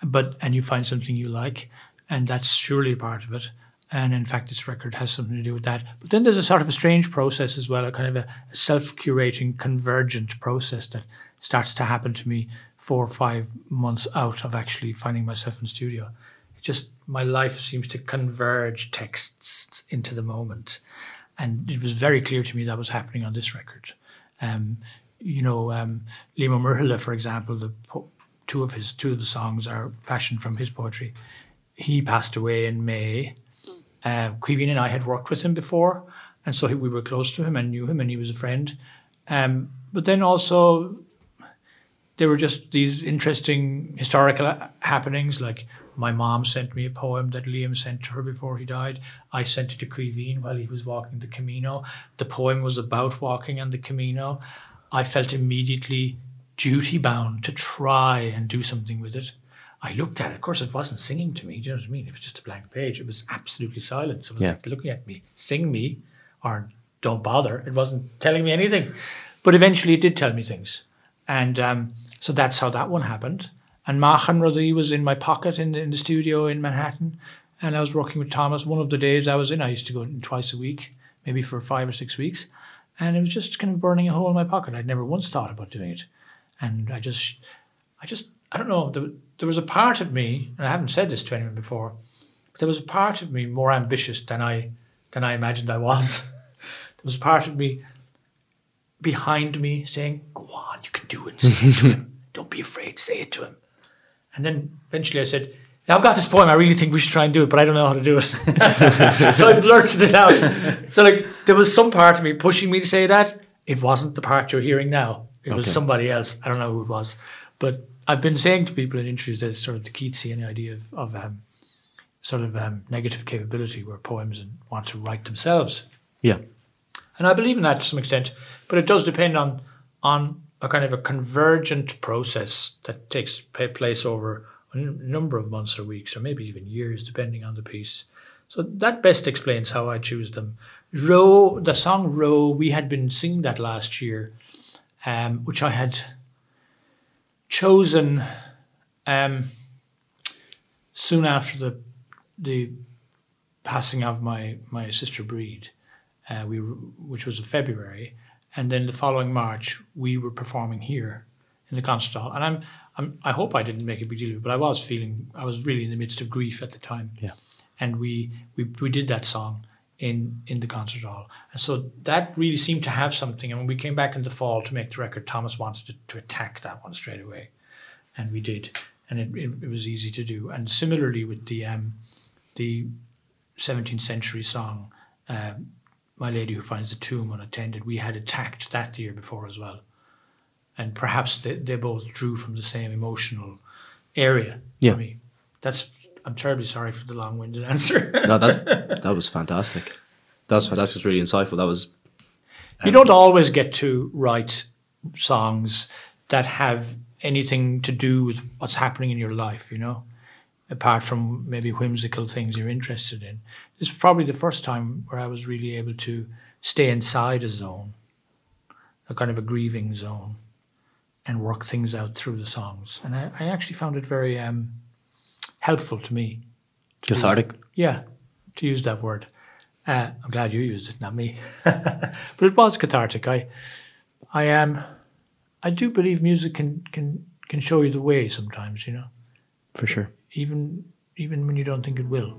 but and you find something you like, and that's surely a part of it. And in fact, this record has something to do with that. But then there's a sort of a strange process as well, a kind of a self-curating, convergent process that starts to happen to me four or five months out of actually finding myself in studio. Just my life seems to converge texts into the moment, and it was very clear to me that was happening on this record. Um, you know, um, Liam Ó Muirthile, for example, the po- two of his two of the songs are fashioned from his poetry. He passed away in May. Uh, Caoimhín and I had worked with him before, and so he, we were close to him and knew him, and he was a friend. Um, but then also, there were just these interesting historical happenings. Like my mom sent me a poem that Liam sent to her before he died. I sent it to Caoimhín while he was walking the Camino. The poem was about walking on the Camino. I felt immediately duty bound to try and do something with it. I looked at it. Of course, it wasn't singing to me. Do you know what I mean? It was just a blank page. It was absolutely silent. So it was Yeah. like looking at me, sing me, or don't bother. It wasn't telling me anything. But eventually it did tell me things. And um, so that's how that one happened. And Meáchan Rudaí was in my pocket in, in the studio in Manhattan. And I was working with Thomas. One of the days I was in, I used to go in twice a week, maybe for five or six weeks. And it was just kind of burning a hole in my pocket. I'd never once thought about doing it. And I just, I just, I don't know. There, there was a part of me, and I haven't said this to anyone before, but there was a part of me more ambitious than I, than I imagined I was. there was a part of me behind me saying, "Go on, you can do it. Say it to him. Don't be afraid. Say it to him." And then eventually I said, "I've got this poem. I really think we should try and do it, but I don't know how to do it." so I blurted it out. So like there was some part of me pushing me to say that. It wasn't the part you're hearing now. It was somebody else. I don't know who it was, but I've been saying to people in interviews that it's sort of the Keatsian idea of, of um, sort of um, negative capability where poems and want to write themselves. Yeah. And I believe in that to some extent, but it does depend on on a kind of a convergent process that takes place over a number of months or weeks, or maybe even years, depending on the piece. So that best explains how I choose them. Row, the song Row, we had been singing that last year, um, which I had chosen um, soon after the the passing of my my sister Breed, uh, we which was in February, and then the following March we were performing here in the concert hall. And I'm, I'm I hope I didn't make a big deal of it, but I was feeling I was really in the midst of grief at the time. Yeah. And we we, we did that song in in the concert hall, and so that really seemed to have something. And when we came back in the fall to make the record, Thomas wanted to, to attack that one straight away, and we did, and it, it, it was easy to do. And similarly with the um, the 17th century song, um, My Lady Who Finds the Tomb Unattended, we had attacked that the year before as well. And perhaps they, they both drew from the same emotional area Yeah. for me. That's I'm terribly sorry for the long winded answer. No, that that was fantastic. That was fantastic. It was really insightful. That was you don't always get to write songs that have anything to do with what's happening in your life, you know, apart from maybe whimsical things you're interested in. This is probably the first time where I was really able to stay inside a zone, a kind of a grieving zone, and work things out through the songs. And I, I actually found it very um, helpful to me. cathartic. Yeah, to use that word. Uh, I'm glad you used it, not me. but it was cathartic. I, I am, I do believe music can can can show you the way sometimes. You know, For sure. Even even when you don't think it will.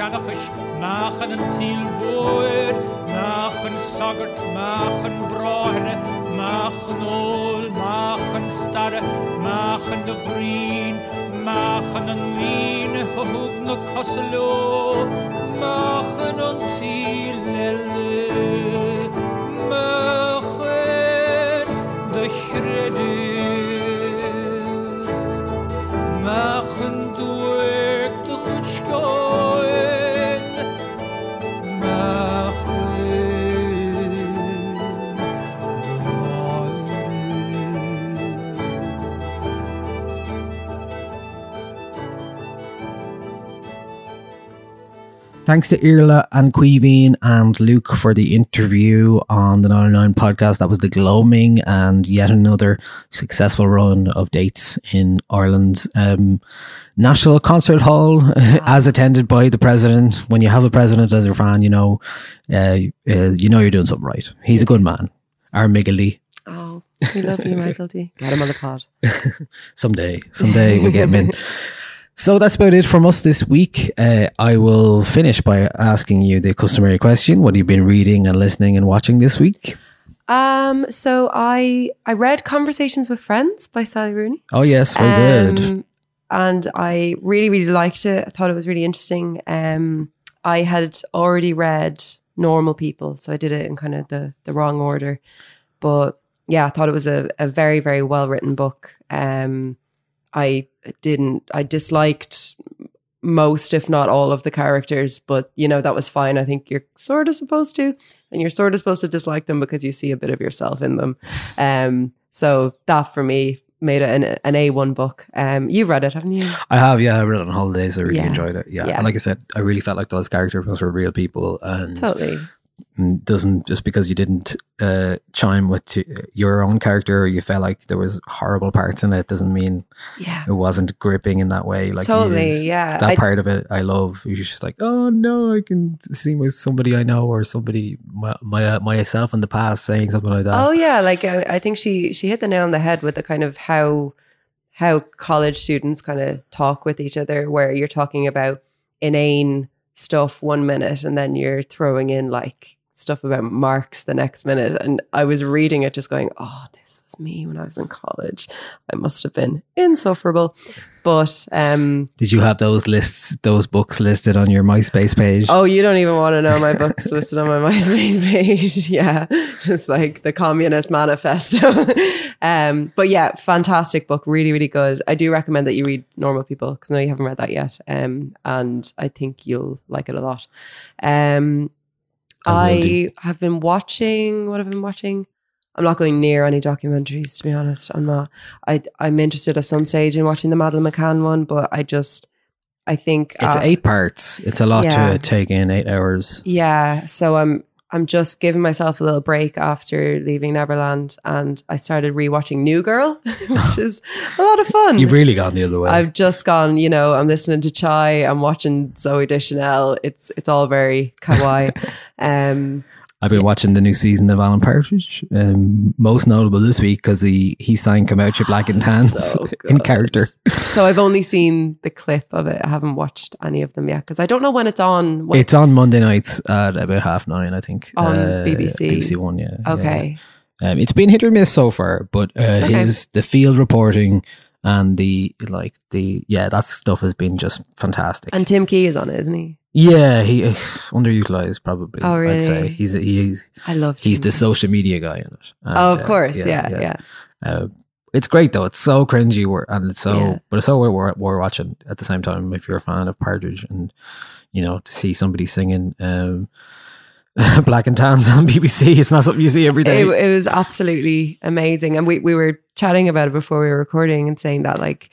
Machen seannachis machen an tíilhir machen sagart machen brahanne machen óil machen starre machen de bhrín machen an líne chohúb na cosaló machen an tí leile machen de chredir Thanks to Iarla and Caoimhín and Luke for the interview on the 909 podcast. That was the gloaming and yet another successful run of dates in Ireland's um, National Concert Hall, as attended by the president. When you have a president as your fan, you know, uh, uh, you know you're doing something right. He's a good man. Our Miggly. Oh, we love you, Michael D. Get him on the pod. someday, someday we get him in. So that's about it from us this week. Uh, I will finish by asking you the customary question: What have you been reading and listening and watching this week? Um, so I I read Conversations with Friends by Sally Rooney. Oh yes, very good. Um, And I really, really liked it. I thought it was really interesting. Um, I had already read Normal People, so I did it in kind of the the wrong order. But yeah, I thought it was a, a very, very well written book. Um, I didn't, I disliked most, if not all, of the characters, but you know, that was fine. I think you're sort of supposed to, and you're sort of supposed to dislike them because you see a bit of yourself in them. Um, so that for me made it an, an A1 book. Um, you've read it, haven't you? I have, yeah, I read it on holidays. I really Yeah. enjoyed it. Yeah. Yeah. and like I said, I really felt like those characters were real people, and Totally. Mm, doesn't just because you didn't uh, chime with t- your own character or you felt like there was horrible parts in it doesn't mean Yeah. it wasn't gripping in that way. Like Totally, is- yeah. that I- part of it I love. You're just like, oh no, I can see my somebody I know or somebody my, my uh, myself in the past saying something like that. Oh yeah, like I, I think she she hit the nail on the head with the kind of how how college students kind of talk with each other, where you're talking about inane stuff one minute and then you're throwing in like stuff about Marx the next minute. And I was reading it, just going, "Oh, this was me when I was in college. I must have been insufferable." But um, Did you have those lists, those books listed on your MySpace page? Oh, you don't even want to know my books listed on my MySpace page. yeah, just like the Communist Manifesto. um, but yeah, fantastic book, really, really good. I do recommend that you read Normal People because I know you haven't read that yet, um, and I think you'll like it a lot. Um, I have been watching. What I've been watching? I'm not going near any documentaries to be honest. I'm not. I I'm interested at some stage in watching the Madeleine McCann one, but I just I think It's uh, eight parts. It's a lot yeah. to take in eight hours. yeah, so I'm I'm just giving myself a little break after leaving Neverland, and I started rewatching New Girl, which is a lot of fun. You've really gone the other way. I've just gone, you know, I'm listening to Chai, I'm watching Zooey Deschanel. It's it's all very kawaii. um, I've been watching the new season of Alan Partridge. Um, most notable this week because he he sang "Come Out Your Black and Tans" So in character. so I've only seen the clip of it. I haven't watched any of them yet because I don't know when it's on. When, It's on Monday nights at about half nine, I think. On Uh, BBC. BBC One, yeah. yeah. okay. Um, it's been hit or miss so far, but uh, Okay. his the field reporting and the like the yeah that stuff has been just fantastic. And Tim Key is on it, isn't he? yeah, he uh, underutilized probably. Oh, I'd say really? he's he's I love. he's Tim the Key. social media guy in it. And, Oh, of uh, course, yeah, yeah. Uh, it's great though. It's so cringy, and it's so, Yeah. but it's so worth, worth, worth watching at the same time if you're a fan of Partridge, and you know to see somebody singing um, Black and Tans on BBC. It's not something you see every day. It, it was absolutely amazing, and we we were chatting about it before we were recording and saying that like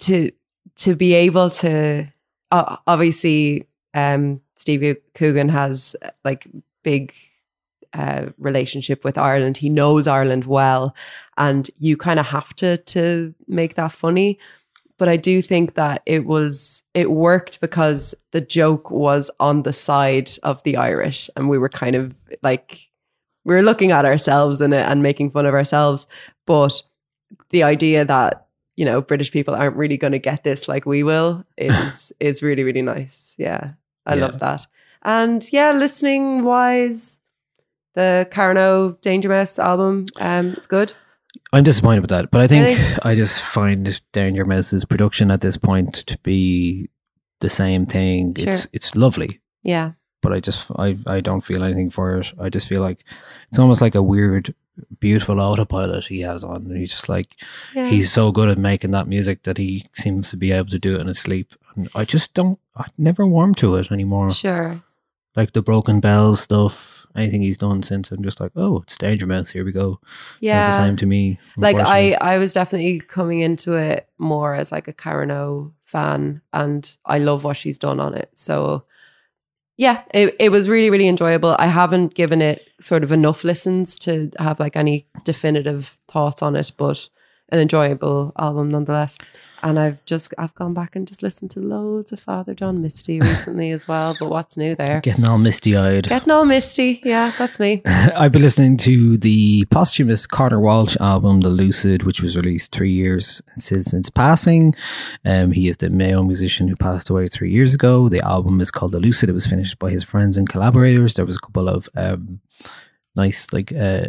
to to be able to uh, obviously um Stevie Coogan has like big uh, relationship with Ireland. He knows Ireland well, and you kind of have to to make that funny. But I do think that it was it worked because the joke was on the side of the Irish, and we were kind of like we were looking at ourselves in it and making fun of ourselves. But the idea that you know British people aren't really going to get this like we will is is really really nice. Yeah, I Yeah. love that. And yeah, listening wise, the Karen O Danger Mouse album, um, it's good. I'm disappointed with that, but I think Really? I just find Danger Mouse's production at this point to be the same thing. It's Sure. it's lovely, Yeah, but I just I I don't feel anything for it. I just feel like it's almost like a weird, beautiful autopilot he has on. And he's just like yeah. he's so good at making that music that he seems to be able to do it in his sleep. And I just don't. I never warm to it anymore. sure. Like the Broken Bells stuff. Anything he's done since, I'm just like, oh, it's Danger Mouse. Here we go. Yeah, Sounds the same to me. like. I, I was definitely coming into it more as like a Karen O fan, and I love what she's done on it. So, yeah, it, it was really really enjoyable. I haven't given it sort of enough listens to have like any definitive thoughts on it, but an enjoyable album nonetheless. And I've just I've gone back and just listened to loads of Father John Misty recently as well. But what's new there? Getting all misty eyed. Getting all misty, yeah, that's me. I've been listening to the posthumous Conor Walsh album, The Lucid, which was released three years since since passing. Um, he is the Mayo musician who passed away three years ago. The album is called The Lucid. It was finished by his friends and collaborators. There was a couple of um, nice, like, uh,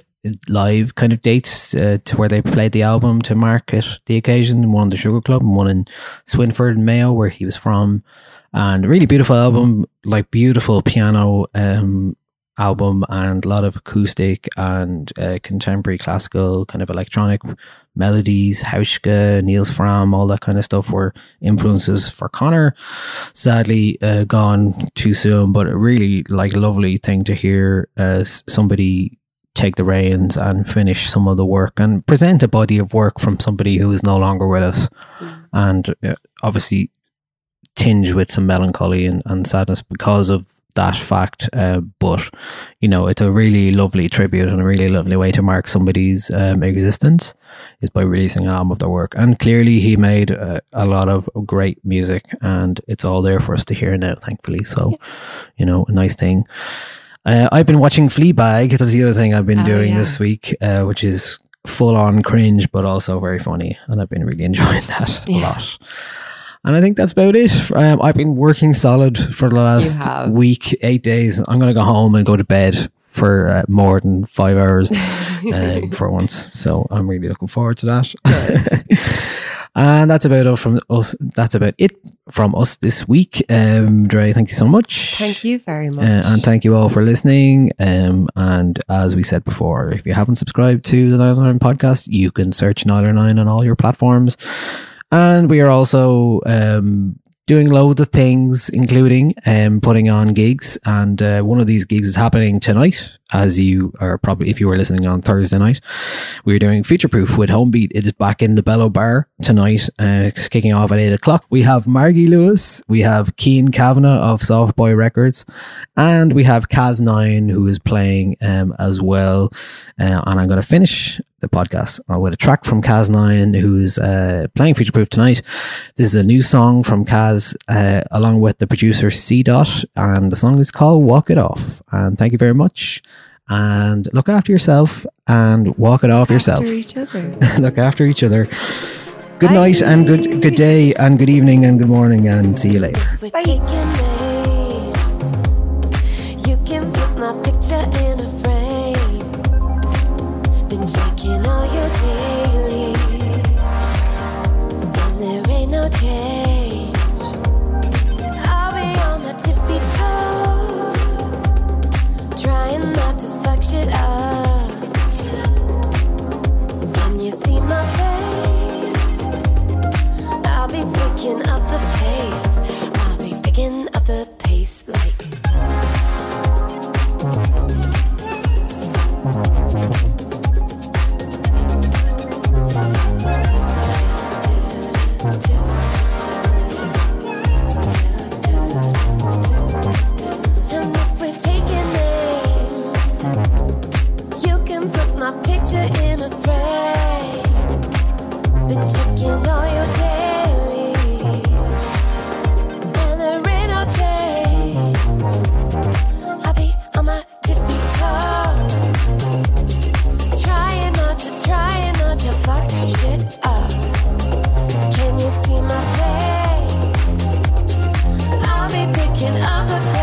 live kind of dates uh, to where they played the album to market the occasion. One in the Sugar Club and one in Swinford and Mayo, where he was from. And a really beautiful album, like beautiful piano um, album and a lot of acoustic and uh, contemporary classical kind of electronic melodies, Hauschka, Nils Frahm, all that kind of stuff were influences for Conor. Sadly, uh, gone too soon, but a really like lovely thing to hear uh, somebody take the reins and finish some of the work and present a body of work from somebody who is no longer with us and uh, obviously tinge with some melancholy and, and sadness because of that fact. Uh, but you know, it's a really lovely tribute and a really lovely way to mark somebody's um, existence is by releasing an album of their work. And clearly, he made uh, a lot of great music, and it's all there for us to hear now, thankfully. So, you know, a nice thing. Uh, I've been watching Fleabag. That's the other thing I've been Oh, doing yeah. this week, uh, which is full on cringe, but also very funny. And I've been really enjoying that a lot. And I think that's about it. Um, I've been working solid for the last week, eight days. I'm going to go home and go to bed for uh, more than five hours um, for once. So I'm really looking forward to that. and that's about it from us. That's about it from us this week. Um, Dre, thank you so much. Thank you very much. Uh, and thank you all for listening. Um, and as we said before, if you haven't subscribed to the Nine podcast, you can search Nine on all your platforms. And we are also um, doing loads of things, including um, putting on gigs. And uh, one of these gigs is happening tonight, as you are probably, if you were listening on Thursday night. We're doing Future Proof with Homebeat. It's back in the Bello Bar tonight. Uh, it's kicking off at 8 o'clock. We have Margie Lewis. We have Kean Kavanagh of Soft Boy Records. And we have Kaz9 who is playing um, as well. Uh, and I'm going to finish the podcast uh, with a track from Kaz9 who's uh, playing Future Proof tonight. This is a new song from Kaz uh, along with the producer C Dot. And the song is called Walk It Off. And thank you very much. And look after yourself and walk it off yourself. Each other. look after each other. Good night and good good day and good evening and good morning and see you later. We're taking checking all your daily. And there ain't no change. I'll be on my tippy toes. Trying not to fuck shit up. Can you see my face? I'll be picking up the Can you see my face? I'll be picking up the.